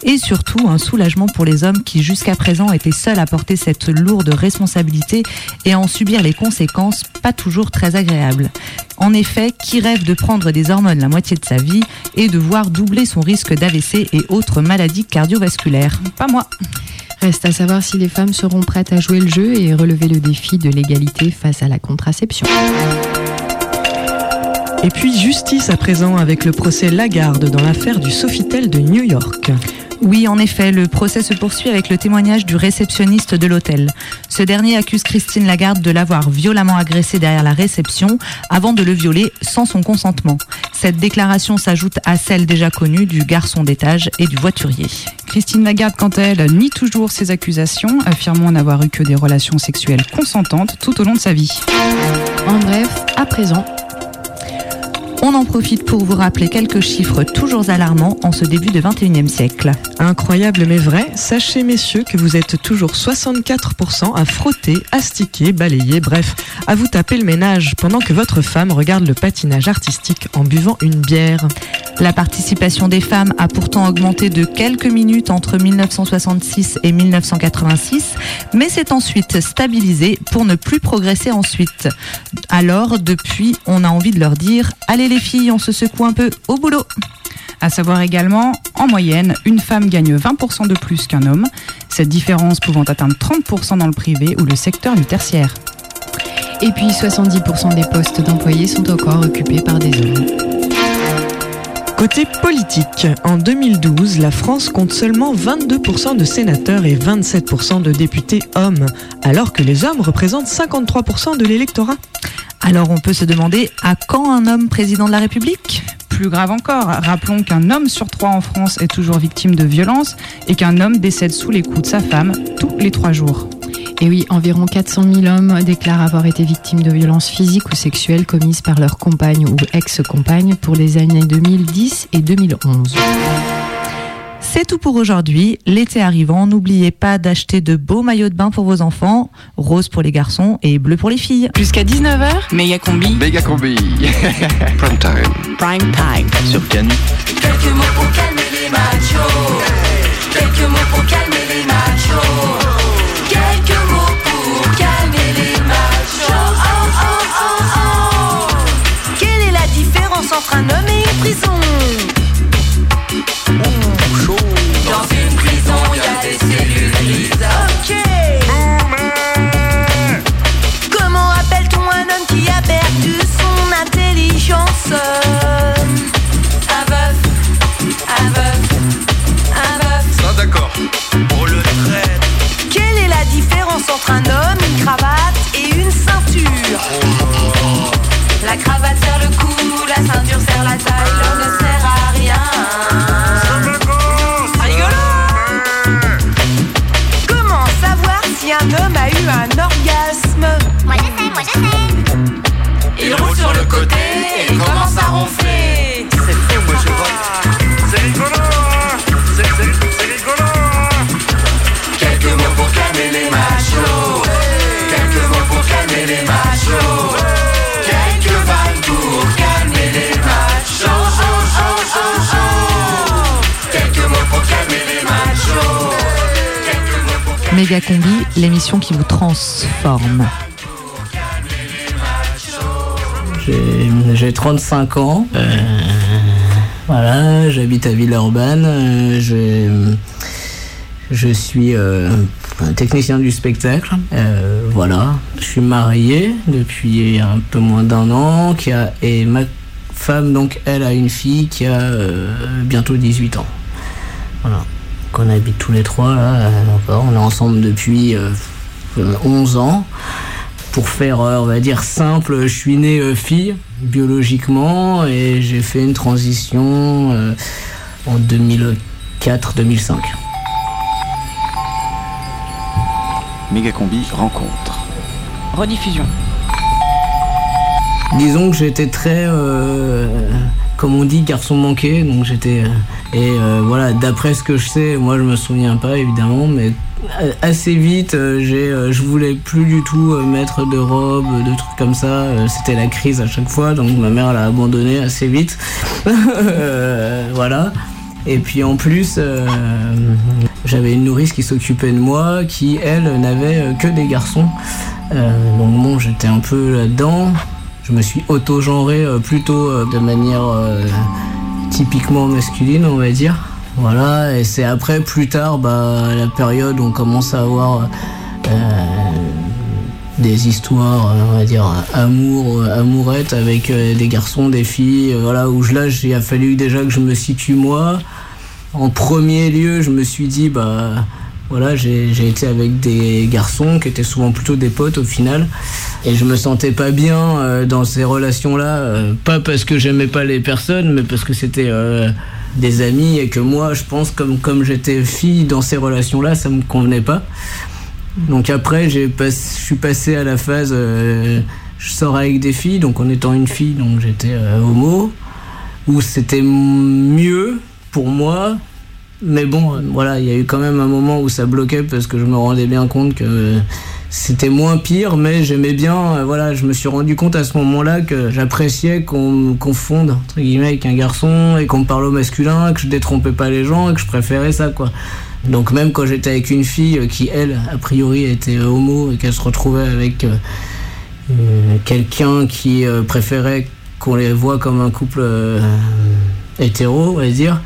Et surtout un soulagement pour les hommes qui jusqu'à présent étaient seuls à porter cette lourde responsabilité et à en subir les conséquences pas toujours très agréables. En effet, qui rêve de prendre des hormones la moitié de sa vie et de voir doubler son risque d'AVC et autres maladies cardiovasculaires? Pas moi. Reste à savoir si les femmes seront prêtes à jouer le jeu et relever le défi de l'égalité face à la contraception. Et puis justice à présent avec le procès Lagarde dans l'affaire du Sofitel de New York. Oui, en effet, le procès se poursuit avec le témoignage du réceptionniste de l'hôtel. Ce dernier accuse Christine Lagarde de l'avoir violemment agressé derrière la réception avant de le violer sans son consentement. Cette déclaration s'ajoute à celle déjà connue du garçon d'étage et du voiturier. Christine Lagarde, quant à elle, nie toujours ces accusations, affirmant n'avoir eu que des relations sexuelles consentantes tout au long de sa vie. En bref, à présent, On en profite pour vous rappeler quelques chiffres toujours alarmants en ce début de 21e siècle. Incroyable mais vrai, sachez messieurs que vous êtes toujours 64% à frotter, astiquer, balayer, bref, à vous taper le ménage pendant que votre femme regarde le patinage artistique en buvant une bière. La participation des femmes a pourtant augmenté de quelques minutes entre 1966 et 1986, mais s'est ensuite stabilisé pour ne plus progresser ensuite. Alors, depuis, on a envie de leur dire Allez les filles, on se secoue un peu au boulot. À savoir également, en moyenne, une femme gagne 20% de plus qu'un homme, cette différence pouvant atteindre 30% dans le privé ou le secteur du tertiaire. Et puis 70% des postes d'employés sont encore occupés par des hommes. Côté politique, en 2012, la France compte seulement 22% de sénateurs et 27% de députés hommes, alors que les hommes représentent 53% de l'électorat. Alors on peut se demander à quand un homme président de la République? Plus grave encore, rappelons qu'un homme sur trois en France est toujours victime de violences et qu'un homme décède sous les coups de sa femme tous les trois jours. Et oui, environ 400 000 hommes déclarent avoir été victimes de violences physiques ou sexuelles commises par leur compagne ou ex-compagne pour les années 2010 et 2011. C'est tout pour aujourd'hui. L'été arrivant, n'oubliez pas d'acheter de beaux maillots de bain pour vos enfants, rose pour les garçons et bleu pour les filles. Jusqu'à 19h, méga combi. Méga combi. Prime time. Prime time. Sur Canu. Quelques mots pour calmer les machos. Quelques mots pour calmer les machos. Un homme et une prison Dans une prison, il y a des cellules grises. Ok. Comment appelle-t-on un homme qui a perdu son intelligence? Un veuf, un veuf, un veuf. Ça d'accord. On le traite. Quelle est la différence entre un homme, une cravate et une ceinture? La cravate serre le cou, Méga Combi, l'émission qui vous transforme. J'ai- J'ai 35 ans. Euh, voilà, j'habite à Villeurbanne. Euh, je, suis euh, un technicien du spectacle. Voilà, je suis marié depuis un peu moins d'un an. Et ma femme, donc, elle a une fille qui a bientôt 18 ans. Voilà. Donc, on habite tous les trois là. euh, encore. On est ensemble depuis euh, 11 ans. Pour faire, euh, on va dire, simple, je suis né euh, fille, biologiquement, et j'ai fait une transition euh, en 2004-2005. Méga combi rencontre. Rediffusion. Disons que j'étais très, euh, comme on dit, garçon manqué. Donc j'étais. euh, et euh, voilà, d'après ce que je sais, moi je me souviens pas évidemment, mais euh, assez vite, j'ai, je voulais plus du tout mettre de robe, de trucs comme ça. C'était la crise à chaque fois, donc ma mère l'a abandonné assez vite. Voilà. Et puis en plus, j'avais une nourrice qui s'occupait de moi, qui elle n'avait que des garçons. Donc bon, j'étais un peu là-dedans. Je me suis auto-genré euh, plutôt euh, de manière euh, typiquement masculine, on va dire. Voilà, et c'est après, plus tard, bah, la période où on commence à avoir des histoires, on va dire, amour, amourettes avec des garçons, des filles, voilà, où je- là, il a fallu déjà que je me situe moi. En premier lieu, je me suis dit, bah, voilà, j'ai été avec des garçons qui étaient souvent plutôt des potes au final. Et je me sentais pas bien euh, dans ces relations-là, euh, pas parce que j'aimais pas les personnes, mais parce que c'était euh, des amis et que moi, je pense, comme, comme j'étais fille dans ces relations-là, ça me convenait pas. Donc après, je suis passé à la phase, je sors avec des filles, donc en étant une fille, donc j'étais homo, où c'était mieux pour moi. Mais bon, euh, voilà, il y a eu quand même un moment où ça bloquait parce que je me rendais bien compte que euh, c'était moins pire, mais j'aimais bien, euh, voilà, je me suis rendu compte à ce moment-là que j'appréciais qu'on me confonde, entre guillemets, avec un garçon et qu'on me parle au masculin, que je détrompais pas les gens et que je préférais ça, quoi. Donc même quand j'étais avec une fille qui, elle, a priori était homo et qu'elle se retrouvait avec quelqu'un qui préférait qu'on les voit comme un couple hétéro, on va dire,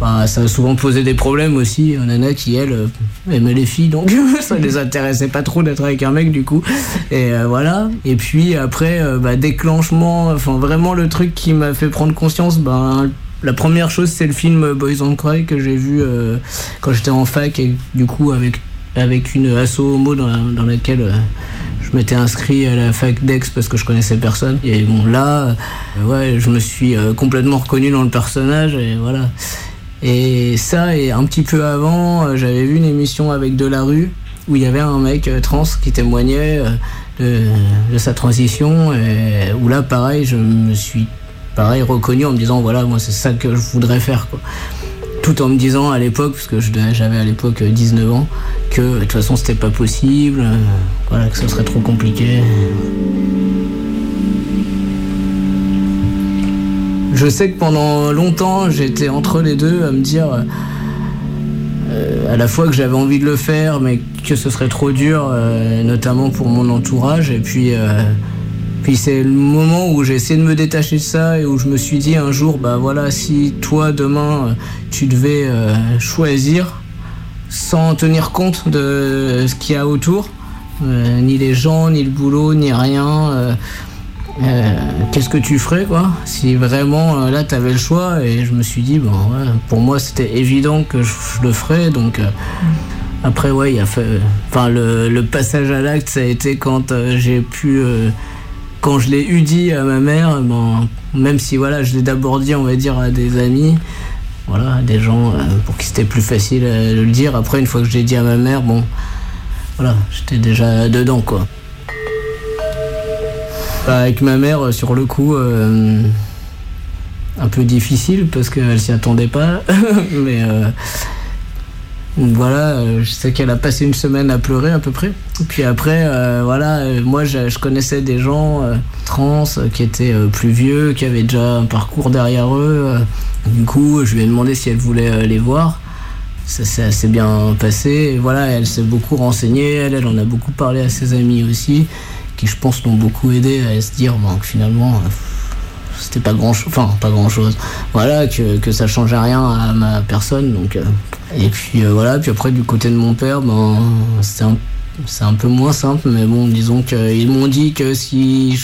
bah, ça a souvent posé des problèmes aussi. aux nanas qui, elles, euh, aimaient les filles, donc ça les intéressait pas trop d'être avec un mec, du coup. Et euh, voilà. Et puis après, euh, bah, déclenchement, enfin vraiment le truc qui m'a fait prendre conscience, ben. La première chose, c'est le film Boys on Cry que j'ai vu euh, quand j'étais en fac et du coup avec, avec une asso homo dans, la- dans laquelle euh, je m'étais inscrit à la fac d'Aix parce que je connaissais personne. Et bon, là, ouais, je me suis complètement reconnu dans le personnage et voilà. Et ça, et un petit peu avant, euh, j'avais vu une émission avec Delarue où il y avait un mec euh, trans qui témoignait euh, de, sa transition. Et où là, pareil, je me suis pareil reconnu en me disant voilà, moi, c'est ça que je voudrais faire. Quoi. Tout en me disant à l'époque, parce que j'avais à l'époque euh, 19 ans, que de toute façon c'était pas possible, voilà, que ce serait trop compliqué. Je sais que pendant longtemps j'étais entre les deux à me dire euh, à la fois que j'avais envie de le faire mais que ce serait trop dur, euh, notamment pour mon entourage. Et puis, euh, c'est le moment où j'ai essayé de me détacher de ça et où je me suis dit un jour, bah voilà, si toi demain euh, tu devais euh, choisir sans tenir compte de ce qu'il y a autour, euh, ni les gens, ni le boulot, ni rien. Euh, qu'est-ce que tu ferais quoi si vraiment euh, là t'avais le choix et je me suis dit bon ouais, pour moi c'était évident que je, je le ferais donc euh, après ouais il a fait enfin le, le passage à l'acte ça a été quand euh, j'ai pu euh, quand je l'ai eu dit à ma mère bon, même si voilà je l'ai d'abord dit on va dire à des amis voilà à des gens pour qui c'était plus facile de le dire. Après une fois que je l'ai dit à ma mère bon voilà j'étais déjà dedans quoi bah, avec ma mère, euh, sur le coup, euh, un peu difficile parce qu'elle s'y attendait pas. Mais euh, voilà, je sais qu'elle a passé une semaine à pleurer à peu près. Puis après, voilà, moi je, je connaissais des gens trans qui étaient plus vieux, qui avaient déjà un parcours derrière eux. Du coup, je lui ai demandé si elle voulait les voir. Ça s'est assez bien passé. Et voilà, elle s'est beaucoup renseignée. Elle, elle en a beaucoup parlé à ses amis aussi, qui je pense l'ont beaucoup aidé à se dire bon, que finalement, euh, c'était pas grand chose. Enfin, pas grand chose. Voilà, que, que ça changeait rien à ma personne. Donc, euh, et puis euh, voilà, puis après, du côté de mon père, ben, c'est un, un peu moins simple, mais bon, disons qu'ils m'ont dit que si,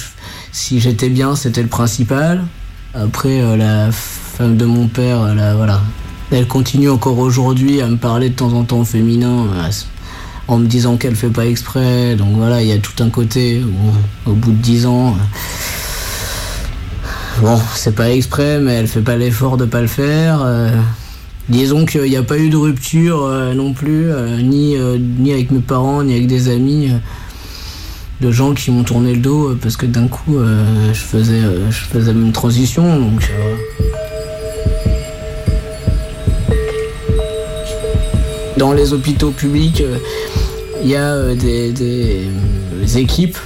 si j'étais bien, c'était le principal. Après, la femme de mon père, voilà, elle continue encore aujourd'hui à me parler de temps en temps au féminin, en me disant qu'elle fait pas exprès. Donc voilà, il y a tout un côté où, au bout de 10 ans, euh, bon, c'est pas exprès, mais elle fait pas l'effort de pas le faire. euh, disons qu'il n'y a pas eu de rupture euh, non plus, ni, ni avec mes parents, ni avec des amis. de gens qui m'ont tourné le dos parce que d'un coup je faisais je faisais une transition donc Dans les hôpitaux publics, euh, il y a euh, des, euh, équipes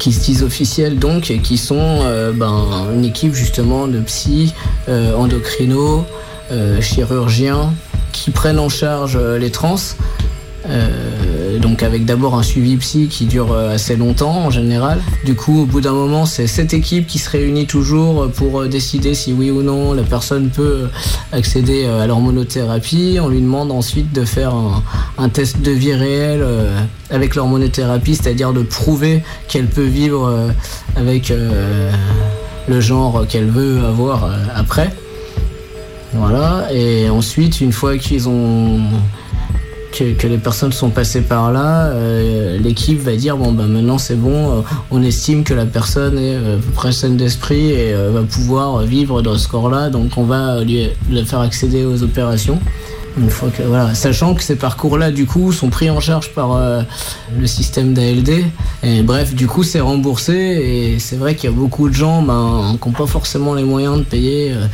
qui se disent officielles donc et qui sont ben, une équipe justement de psy, endocrino, euh, chirurgiens qui prennent en charge les trans. Donc avec d'abord un suivi psy qui dure euh, assez longtemps en général. Du coup, au bout d'un moment, c'est cette équipe qui se réunit toujours pour euh, décider si oui ou non la personne peut euh, accéder euh, à l'hormonothérapie. On lui demande ensuite de faire un, test de vie réel euh, avec l'hormonothérapie, c'est-à-dire de prouver qu'elle peut vivre euh, avec euh, le genre qu'elle veut avoir euh, après. Voilà, et ensuite, une fois qu'ils ont que, les personnes sont passées par là, euh, l'équipe va dire bon bah maintenant c'est bon, euh, on estime que la personne est à peu près saine d'esprit et euh, va pouvoir vivre dans ce corps-là, donc on va lui la faire accéder aux opérations. Une fois que voilà, sachant que ces parcours-là du coup sont pris en charge par euh, le système d'ALD. Et bref, du coup c'est remboursé et c'est vrai qu'il y a beaucoup de gens ben, qui n'ont pas forcément les moyens de payer. euh,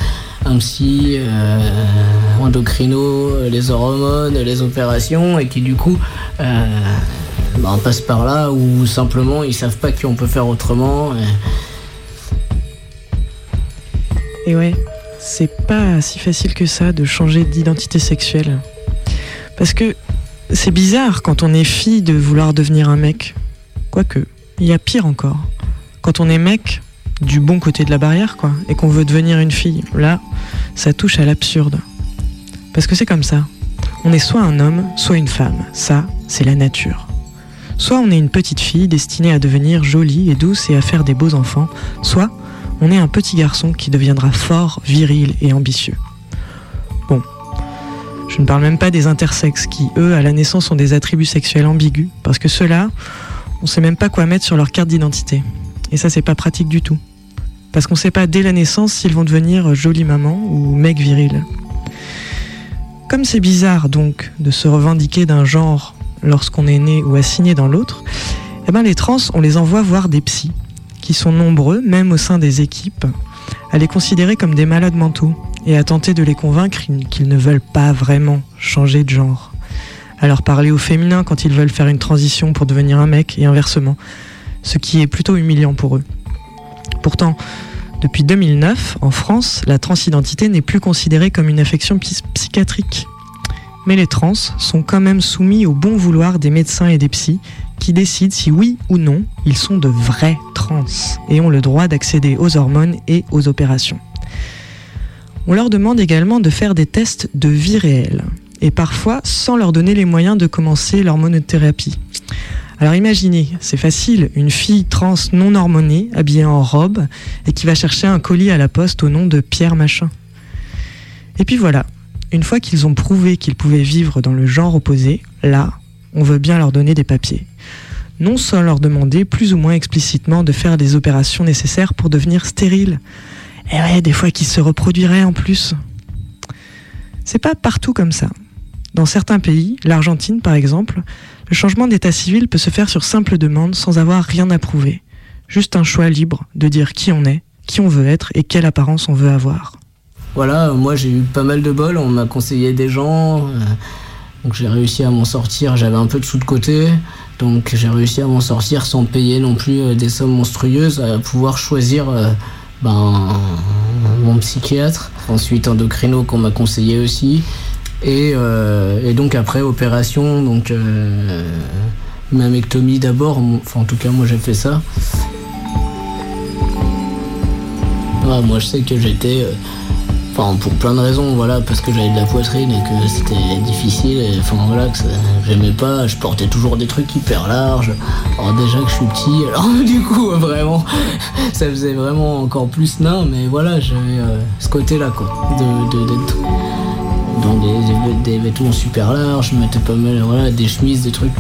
un psy, euh, endocrino, les hormones, les opérations, et qui du coup ben, passent par là ou simplement ils savent pas qu'on peut faire autrement. et- Et ouais, c'est pas si facile que ça de changer d'identité sexuelle. Parce que c'est bizarre quand on est fille de vouloir devenir un mec. Quoique, il y a pire encore. Quand on est mec, du bon côté de la barrière, quoi, et qu'on veut devenir une fille, là, ça touche à l'absurde. Parce que c'est comme ça. On est soit un homme, soit une femme. Ça, c'est la nature. Soit on est une petite fille destinée à devenir jolie et douce et à faire des beaux enfants, soit on est un petit garçon qui deviendra fort, viril et ambitieux. Bon, je ne parle même pas des intersexes qui, eux, à la naissance, ont des attributs sexuels ambigus, parce que ceux-là, on sait même pas quoi mettre sur leur carte d'identité. Et ça, c'est pas pratique du tout. Parce qu'on sait pas dès la naissance s'ils vont devenir jolie maman ou mec viril. Comme c'est bizarre donc de se revendiquer d'un genre lorsqu'on est né ou assigné dans l'autre, eh ben les trans, on les envoie voir des psys, qui sont nombreux, même au sein des équipes, à les considérer comme des malades mentaux et à tenter de les convaincre qu'ils ne veulent pas vraiment changer de genre. À leur parler au féminin quand ils veulent faire une transition pour devenir un mec et inversement, ce qui est plutôt humiliant pour eux. Pourtant, depuis 2009, en France, la transidentité n'est plus considérée comme une affection psy- psychiatrique. Mais les trans sont quand même soumis au bon vouloir des médecins et des psys qui décident si oui ou non ils sont de vrais trans et ont le droit d'accéder aux hormones et aux opérations. On leur demande également de faire des tests de vie réelle et parfois sans leur donner les moyens de commencer l'hormonothérapie. Alors imaginez, c'est facile, une fille trans non hormonée, habillée en robe, et qui va chercher un colis à la poste au nom de Pierre Machin. Et puis voilà, une fois qu'ils ont prouvé qu'ils pouvaient vivre dans le genre opposé, là, on veut bien leur donner des papiers. Non sans leur demander plus ou moins explicitement de faire des opérations nécessaires pour devenir stériles. Et ouais, des fois qu'ils se reproduiraient en plus. C'est pas partout comme ça. Dans certains pays, l'Argentine par exemple, le changement d'état civil peut se faire sur simple demande sans avoir rien à prouver. Juste un choix libre de dire qui on est, qui on veut être et quelle apparence on veut avoir. Voilà, moi j'ai eu pas mal de bol, on m'a conseillé des gens, euh, donc j'ai réussi à m'en sortir, j'avais un peu de sous de côté, donc j'ai réussi à m'en sortir sans payer non plus euh, des sommes monstrueuses, à pouvoir choisir euh, ben, mon psychiatre, ensuite endocrino qu'on m'a conseillé aussi, et, donc après opération, donc mammectomie d'abord, enfin en tout cas moi j'ai fait ça. Ouais, moi je sais que j'étais... Enfin, pour plein de raisons, voilà, parce que j'avais de la poitrine et que c'était difficile, et enfin voilà, que j'aimais pas, je portais toujours des trucs hyper larges. Déjà que je suis petit, alors du coup, vraiment, ça faisait vraiment encore plus nain, mais voilà, j'avais euh, ce côté-là, quoi, de, de- d'être dans des, des- des vêtements super larges, je mettais pas mal, voilà, des chemises, des trucs.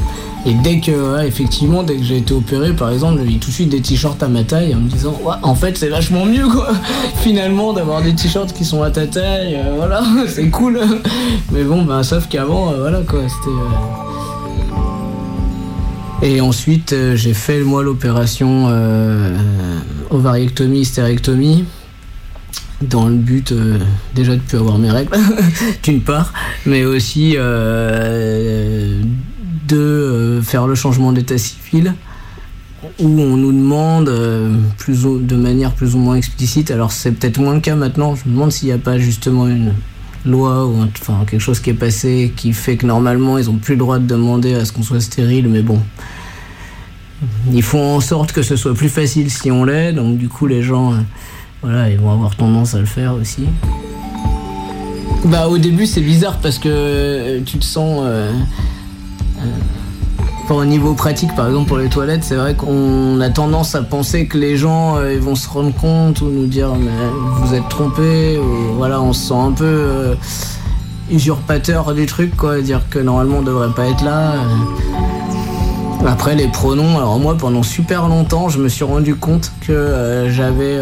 Et dès que, ouais, effectivement, dès que j'ai été opéré, par exemple, j'ai tout de suite des t-shirts à ma taille en me disant, en fait, c'est vachement mieux, quoi, finalement, d'avoir des t-shirts qui sont à ta taille, euh, voilà, c'est cool. Mais bon, bah, sauf qu'avant, euh, voilà, quoi, c'était. euh, Et ensuite, j'ai fait moi l'opération ovariectomie, hystérectomie, dans le but déjà de plus avoir mes règles, d'une part, mais aussi de euh, faire le changement d'état civil, où on nous demande euh, plus de manière plus ou moins explicite, alors c'est peut-être moins le cas maintenant, je me demande s'il n'y a pas justement une loi ou enfin, quelque chose qui est passé qui fait que normalement ils n'ont plus le droit de demander à ce qu'on soit stérile, mais bon. Ils font en sorte que ce soit plus facile si on l'est, donc du coup les gens, euh, voilà, ils vont avoir tendance à le faire aussi. Bah au début c'est bizarre parce que tu te sens... au niveau pratique, par exemple pour les toilettes, c'est vrai qu'on a tendance à penser que les gens euh, ils vont se rendre compte ou nous dire mais vous êtes trompé ou voilà on se sent un peu euh, usurpateur du truc quoi, dire que normalement on devrait pas être là. euh. Après les pronoms, alors moi pendant super longtemps je me suis rendu compte que j'avais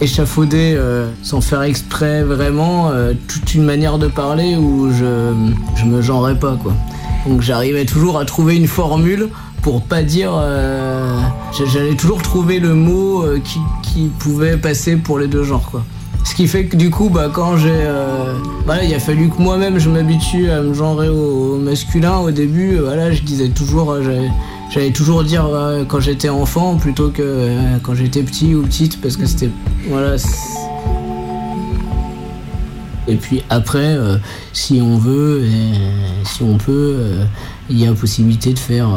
échafaudé euh, sans faire exprès vraiment euh, toute une manière de parler où je, je me genrais pas quoi. Donc j'arrivais toujours à trouver une formule pour pas dire. euh, J'allais toujours trouver le mot qui, pouvait passer pour les deux genres quoi. Ce qui fait que du coup, bah, quand j'ai. voilà, il a fallu que moi-même je m'habitue à me genrer au, masculin. Au début, voilà, je disais toujours. J'allais- toujours dire euh, quand j'étais enfant plutôt que euh, quand j'étais petit ou petite parce que c'était. Voilà. Et puis après, euh, si on veut, si on peut, il y a possibilité de faire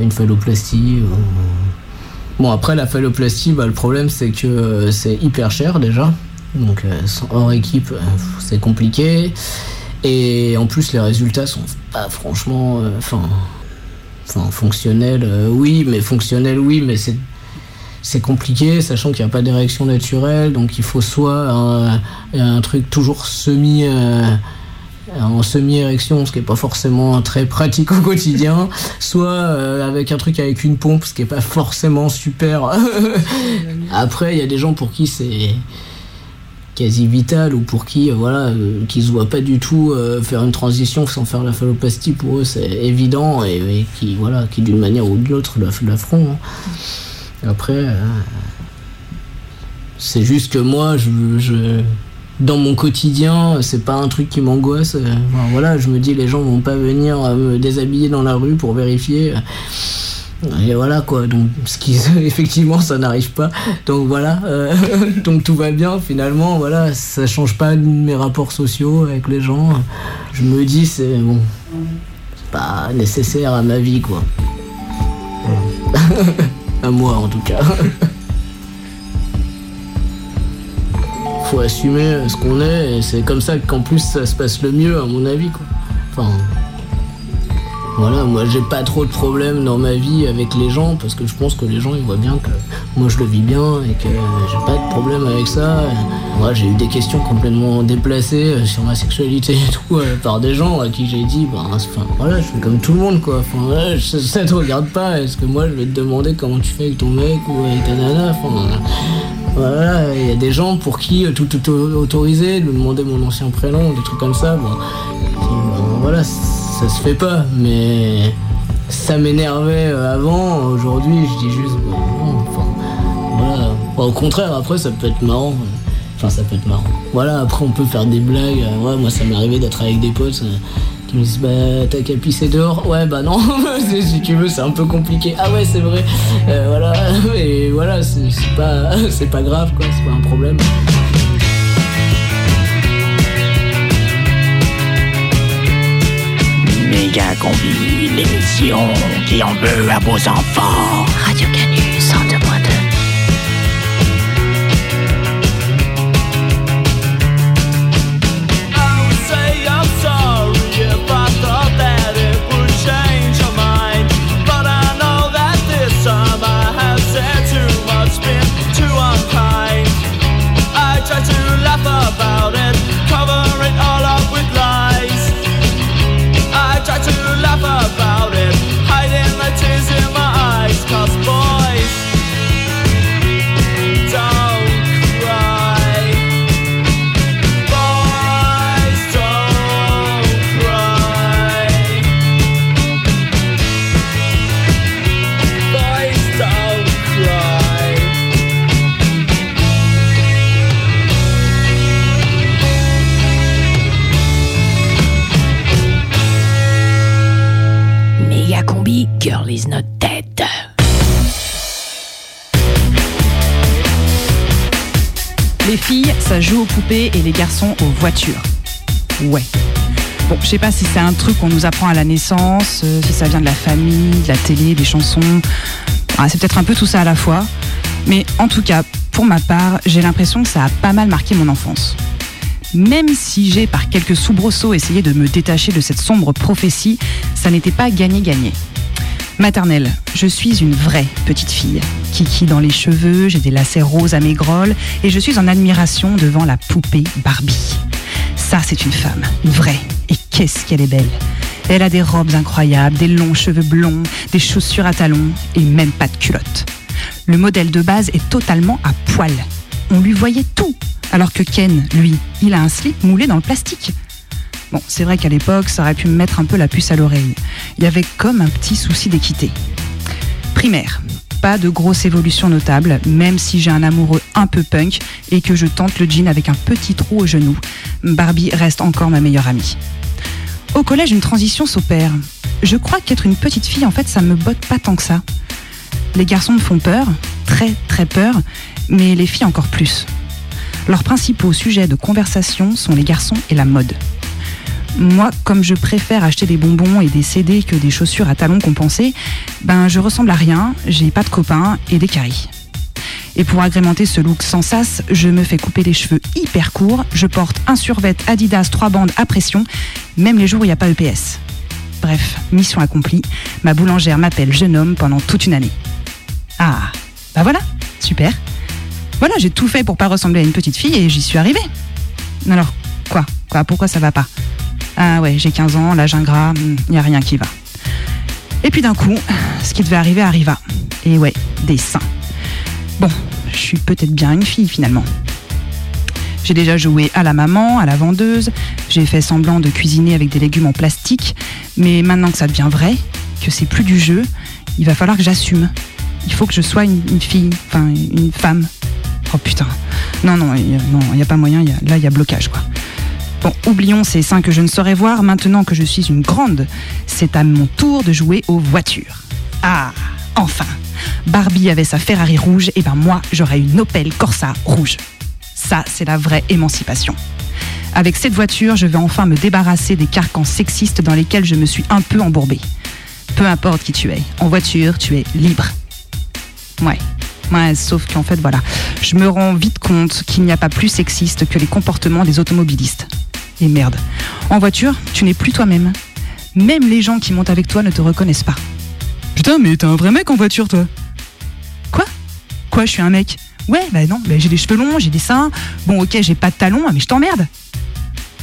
une phalloplastie. Bon, après la phalloplastie, bah, le problème c'est que c'est hyper cher déjà. Donc hors équipe, c'est compliqué. Et en plus, les résultats sont pas franchement. Enfin. Enfin, fonctionnels, euh, oui, mais fonctionnels, oui, mais c'est c'est compliqué, sachant qu'il n'y a pas d'érection naturelle, donc il faut soit un, un truc toujours semi euh, en semi-érection, ce qui n'est pas forcément très pratique au quotidien, soit euh, avec un truc avec une pompe, ce qui n'est pas forcément super. Après, il y a des gens pour qui c'est quasi vital ou pour qui euh, voilà euh, qui se voient pas du tout euh, faire une transition sans faire la phalloplastie pour eux c'est évident et, qui voilà qui d'une manière ou d'une autre la, la feront hein. après c'est juste que moi je, dans mon quotidien c'est pas un truc qui m'angoisse voilà je me dis les gens vont pas venir me déshabiller dans la rue pour vérifier et voilà quoi, donc ce qui effectivement ça n'arrive pas. Donc voilà, euh, donc tout va bien finalement, voilà, ça change pas mes rapports sociaux avec les gens. Je me dis c'est bon, c'est pas nécessaire à ma vie quoi. à moi en tout cas. Faut assumer ce qu'on est et c'est comme ça qu'en plus ça se passe le mieux à mon avis quoi. Enfin, voilà, moi j'ai pas trop de problèmes dans ma vie avec les gens parce que je pense que les gens ils voient bien que moi je le vis bien et que j'ai pas de problème avec ça. Moi j'ai eu des questions complètement déplacées euh, sur ma sexualité et tout euh, par des gens à qui j'ai dit, bah, voilà, je fais comme tout le monde quoi. Enfin ça te regarde pas. Est-ce que moi je vais te demander comment tu fais avec ton mec ou avec ta nana voilà, il y a des gens pour qui euh, tout est autorisé, de me demander mon ancien prénom, des trucs comme ça. Voilà, ça se fait pas, mais ça m'énervait euh, avant. Aujourd'hui, je dis juste, au contraire, après, ça peut être marrant. Enfin, ça peut être marrant. Voilà, après, on peut faire des blagues. Euh, Ouais, moi, ça m'est arrivé d'être avec des potes euh, qui me disent, bah, t'as qu'à pisser dehors. Ouais, bah non, si tu veux, c'est un peu compliqué. Ah ouais, c'est vrai. Voilà, et voilà, c'est pas, pas grave, quoi, c'est pas un problème. Méga combi, l'émission qui en veut à vos enfants. Et les garçons aux voitures. Ouais. Bon, je sais pas si c'est un truc qu'on nous apprend à la naissance, euh, si ça vient de la famille, de la télé, des chansons. Ah, c'est peut-être un peu tout ça à la fois. Mais en tout cas, pour ma part, j'ai l'impression que ça a pas mal marqué mon enfance. Même si j'ai par quelques soubresauts essayé de me détacher de cette sombre prophétie, ça n'était pas gagné-gagné. Maternelle, je suis une vraie petite fille. Kiki dans les cheveux, j'ai des lacets roses à mes grolles et je suis en admiration devant la poupée Barbie. Ça, c'est une femme, une vraie. Et qu'est-ce qu'elle est belle. Elle a des robes incroyables, des longs cheveux blonds, des chaussures à talons et même pas de culotte. Le modèle de base est totalement à poil. On lui voyait tout. Alors que Ken, lui, il a un slip moulé dans le plastique. Bon, c'est vrai qu'à l'époque, ça aurait pu me mettre un peu la puce à l'oreille. Il y avait comme un petit souci d'équité. Primaire. Pas de grosse évolution notable, même si j'ai un amoureux un peu punk et que je tente le jean avec un petit trou au genou. Barbie reste encore ma meilleure amie. Au collège, une transition s'opère. Je crois qu'être une petite fille, en fait, ça me botte pas tant que ça. Les garçons me font peur, très très peur, mais les filles encore plus. Leurs principaux sujets de conversation sont les garçons et la mode. Moi, comme je préfère acheter des bonbons et des CD que des chaussures à talons compensés, ben je ressemble à rien, j'ai pas de copains et des caries. Et pour agrémenter ce look sans sas, je me fais couper les cheveux hyper courts, je porte un survêt Adidas 3 bandes à pression, même les jours où il n'y a pas EPS. Bref, mission accomplie, ma boulangère m'appelle jeune homme pendant toute une année. Ah, bah voilà, super. Voilà, j'ai tout fait pour pas ressembler à une petite fille et j'y suis arrivée. Alors, quoi? Quoi? Pourquoi ça va pas? Ah ouais, j'ai 15 ans, l'âge ingrat, il n'y a rien qui va. Et puis d'un coup, ce qui devait arriver arriva. Et ouais, des seins. Bon, je suis peut-être bien une fille finalement. J'ai déjà joué à la maman, à la vendeuse, j'ai fait semblant de cuisiner avec des légumes en plastique, mais maintenant que ça devient vrai, que c'est plus du jeu, il va falloir que j'assume. Il faut que je sois une, fille, enfin une femme. Oh putain. Non, non, il n'y a pas moyen, là il y a blocage quoi. Bon, oublions ces seins que je ne saurais voir, maintenant que je suis une grande, c'est à mon tour de jouer aux voitures. Ah, enfin Barbie avait sa Ferrari rouge, et ben moi j'aurais une Opel Corsa rouge. Ça, c'est la vraie émancipation. Avec cette voiture, je vais enfin me débarrasser des carcans sexistes dans lesquels je me suis un peu embourbée. Peu importe qui tu es, en voiture, tu es libre. Ouais. Ouais, sauf qu'en fait, voilà, je me rends vite compte qu'il n'y a pas plus sexiste que les comportements des automobilistes. Et merde, en voiture, tu n'es plus toi-même. Même les gens qui montent avec toi ne te reconnaissent pas. Putain, mais t'es un vrai mec en voiture, toi. Quoi? Quoi, je suis un mec? Ouais, bah non, bah j'ai des cheveux longs, j'ai des seins. Bon, ok, j'ai pas de talons, mais je t'emmerde.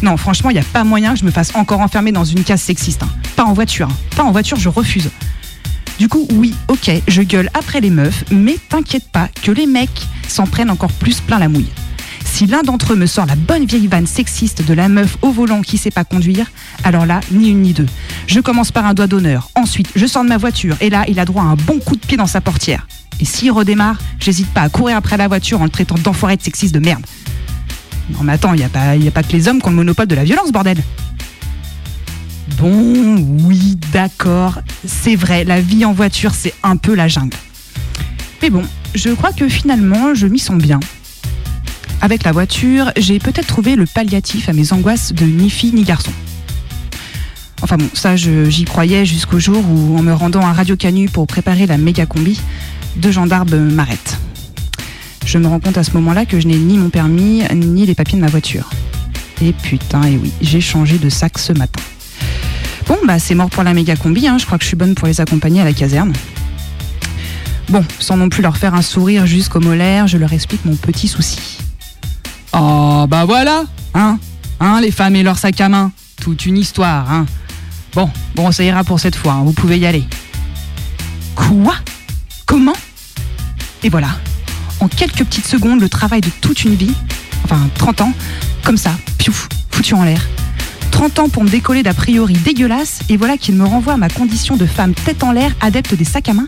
Non, franchement, il n'y a pas moyen que je me fasse encore enfermer dans une case sexiste. hein. Pas en voiture. hein. Pas en voiture, je refuse. Du coup, oui, ok, je gueule après les meufs, mais t'inquiète pas que les mecs s'en prennent encore plus plein la mouille. Si l'un d'entre eux me sort la bonne vieille vanne sexiste de la meuf au volant qui sait pas conduire, alors là, ni une ni deux. Je commence par un doigt d'honneur, ensuite je sors de ma voiture et là, il a droit à un bon coup de pied dans sa portière. Et s'il redémarre, j'hésite pas à courir après la voiture en le traitant d'enfoiré de sexiste de merde. Non mais attends, il n'y a, pas- a pas que les hommes qui ont le monopole de la violence, bordel Bon, oui, d'accord, c'est vrai, la vie en voiture, c'est un peu la jungle. Mais bon, je crois que finalement, je m'y sens bien. Avec la voiture, j'ai peut-être trouvé le palliatif à mes angoisses de ni fille ni garçon. Enfin bon, ça j'y croyais jusqu'au jour où, en me rendant à Radio Canu pour préparer la méga combi, deux gendarmes m'arrêtent. Je me rends compte à ce moment-là que je n'ai ni mon permis, ni les papiers de ma voiture. Et putain, et oui, j'ai changé de sac ce matin. Bon, bah c'est mort pour la méga combi, hein, je crois que je suis bonne pour les accompagner à la caserne. Bon, sans non plus leur faire un sourire jusqu'au molaire, je leur explique mon petit souci. Oh, bah voilà, hein, hein, les femmes et leur sac à main, toute une histoire, hein. Bon, bon, ça ira pour cette fois, hein, vous pouvez y aller. Quoi? Comment? Et voilà, en quelques petites secondes, le travail de toute une vie, enfin 30 ans, comme ça, piouf, foutu en l'air. 30 ans pour me décoller d'a priori dégueulasse, et voilà qu'il me renvoie à ma condition de femme tête en l'air, adepte des sacs à main.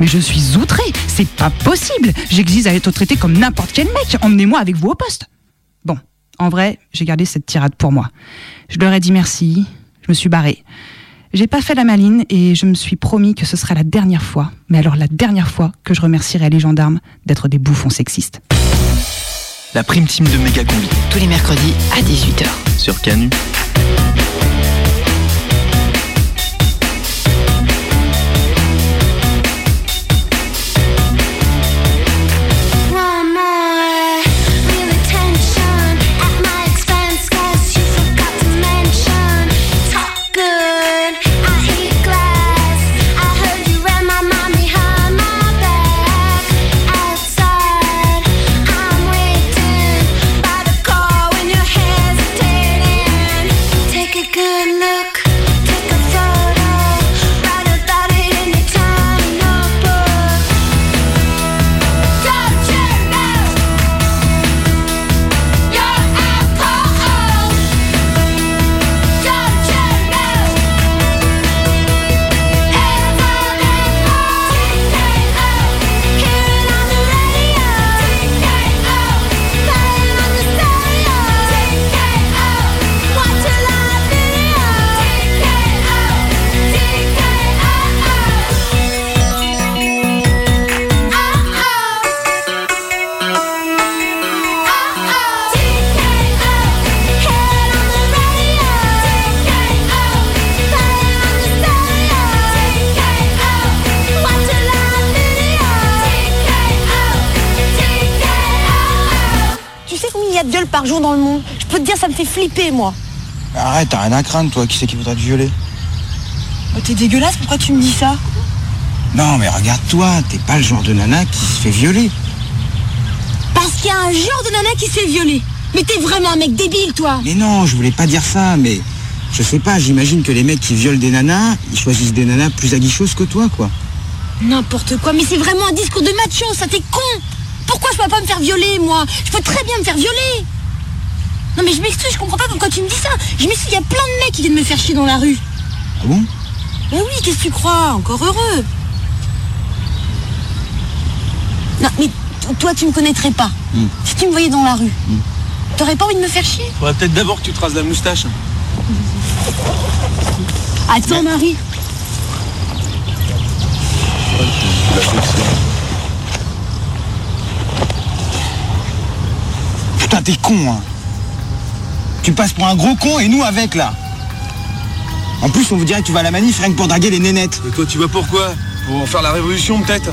Mais je suis outrée, c'est pas possible. J'existe à être traité comme n'importe quel mec. Emmenez-moi avec vous au poste. Bon, en vrai, j'ai gardé cette tirade pour moi. Je leur ai dit merci, je me suis barrée. J'ai pas fait la maline et je me suis promis que ce serait la dernière fois, mais alors la dernière fois que je remercierai les gendarmes d'être des bouffons sexistes. la prime team de Méga Combi. Tous les mercredis à 18h. Sur Canu. Ça me fait flipper, moi. Arrête, t'as rien à craindre, toi. Qui c'est qui voudrait te violer Oh, T'es dégueulasse, pourquoi tu me dis ça? Non, mais regarde-toi, t'es pas le genre de nana qui se fait violer. Parce qu'il y a un genre de nana qui se fait violer. Mais t'es vraiment un mec débile, toi. Mais non, je voulais pas dire ça, mais je sais pas, j'imagine que les mecs qui violent des nanas, ils choisissent des nanas plus aguicheuses que toi, quoi. N'importe quoi, mais c'est vraiment un discours de macho, ça t'es con Pourquoi je peux pas me faire violer, moi? Je peux très bien me faire violer Non mais je m'excuse, je comprends pas pourquoi tu me dis ça Je m'excuse, il y a plein de mecs qui viennent me faire chier dans la rue. Ah bon? Mais oui, qu'est-ce que tu crois? Encore heureux Non, mais toi, tu me connaîtrais pas. Hmm. Si tu me voyais dans la rue, t'aurais pas envie de me faire chier? Faudrait peut-être d'abord que tu te rases la moustache. Attends, Marie. Putain, t'es con, hein. Tu passes pour un gros con et nous avec, là. En plus, on vous dirait que tu vas à la manif rien que pour draguer les nénettes. Et toi, tu vas pourquoi Pour faire la révolution, peut-être?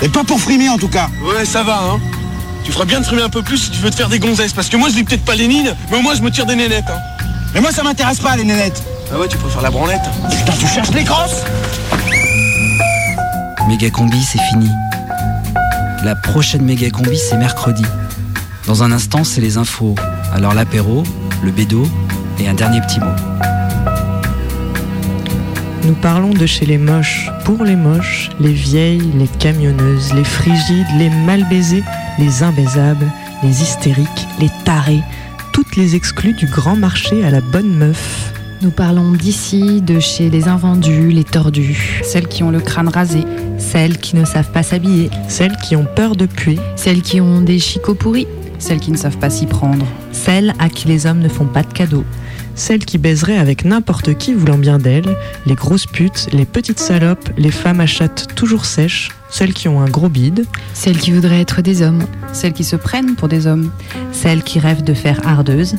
Et pas pour frimer, en tout cas. Ouais, ça va, hein. Tu feras bien de frimer un peu plus si tu veux te faire des gonzesses. Parce que moi, je lis peut-être pas Lénine, mais au moins, je me tire des nénettes. Hein. Mais moi, ça m'intéresse pas, les nénettes. Ah ouais, tu préfères la branlette? Putain, tu cherches les grosses Méga combi, c'est fini. La prochaine méga combi, c'est mercredi. Dans un instant, c'est les infos. Alors l'apéro, le bédo et un dernier petit mot. Nous parlons de chez les moches, pour les moches, les vieilles, les camionneuses, les frigides, les mal baisés, les imbaisables, les hystériques, les tarés, toutes les exclus du grand marché à la bonne meuf. Nous parlons d'ici, de chez les invendus, les tordus. Celles qui ont le crâne rasé. Celles qui ne savent pas s'habiller. Celles qui ont peur de puer. Celles qui ont des chicots pourris. Celles qui ne savent pas s'y prendre. Celles à qui les hommes ne font pas de cadeaux. Celles qui baiseraient avec n'importe qui voulant bien d'elles, les grosses putes, les petites salopes, les femmes à chatte toujours sèches, celles qui ont un gros bide. Celles qui voudraient être des hommes. Celles qui se prennent pour des hommes. Celles qui rêvent de faire ardeuse.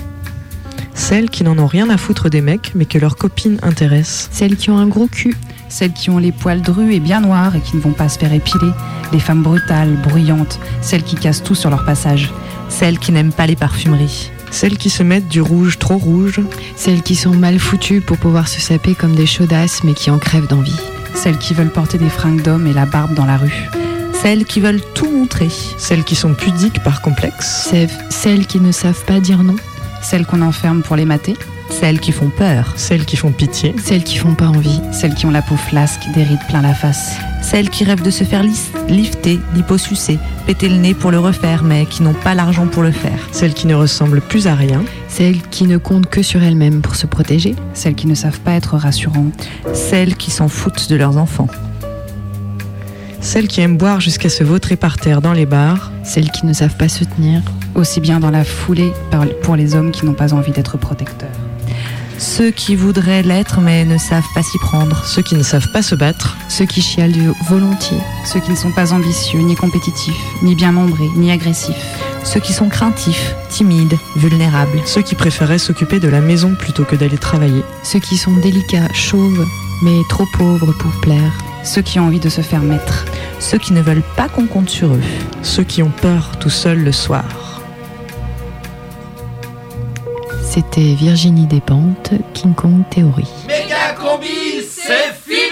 Celles qui n'en ont rien à foutre des mecs mais que leurs copines intéressent. Celles qui ont un gros cul. Celles qui ont les poils drus et bien noirs et qui ne vont pas se faire épiler. Les femmes brutales, bruyantes. Celles qui cassent tout sur leur passage. Celles qui n'aiment pas les parfumeries. Celles qui se mettent du rouge trop rouge. Celles qui sont mal foutues pour pouvoir se saper comme des chaudasses mais qui en crèvent d'envie. Celles qui veulent porter des fringues d'hommes et la barbe dans la rue. Celles qui veulent tout montrer. Celles qui sont pudiques par complexe. Celles qui ne savent pas dire non. Celles qu'on enferme pour les mater. Celles qui font peur. Celles qui font pitié. Celles qui font pas envie. Celles qui ont la peau flasque, des rides plein la face. Celles qui rêvent de se faire lis- lifter, liposucer, péter le nez pour le refaire, mais qui n'ont pas l'argent pour le faire. Celles qui ne ressemblent plus à rien. Celles qui ne comptent que sur elles-mêmes pour se protéger. Celles qui ne savent pas être rassurantes. Celles qui s'en foutent de leurs enfants. Celles qui aiment boire jusqu'à se vautrer par terre dans les bars. Celles qui ne savent pas se tenir. Aussi bien dans la foulée pour les hommes qui n'ont pas envie d'être protecteurs. Ceux qui voudraient l'être mais ne savent pas s'y prendre. Ceux qui ne savent pas se battre. Ceux qui chialent du volontiers. Ceux qui ne sont pas ambitieux, ni compétitifs, ni bien membrés, ni agressifs. Ceux qui sont craintifs, timides, vulnérables. Ceux qui préféraient s'occuper de la maison plutôt que d'aller travailler. Ceux qui sont délicats, chauves, mais trop pauvres pour plaire. Ceux qui ont envie de se faire mettre. Ceux qui ne veulent pas qu'on compte sur eux. Ceux qui ont peur tout seuls le soir. C'était Virginie Despentes, King Kong Theory. Méga combi, c'est fini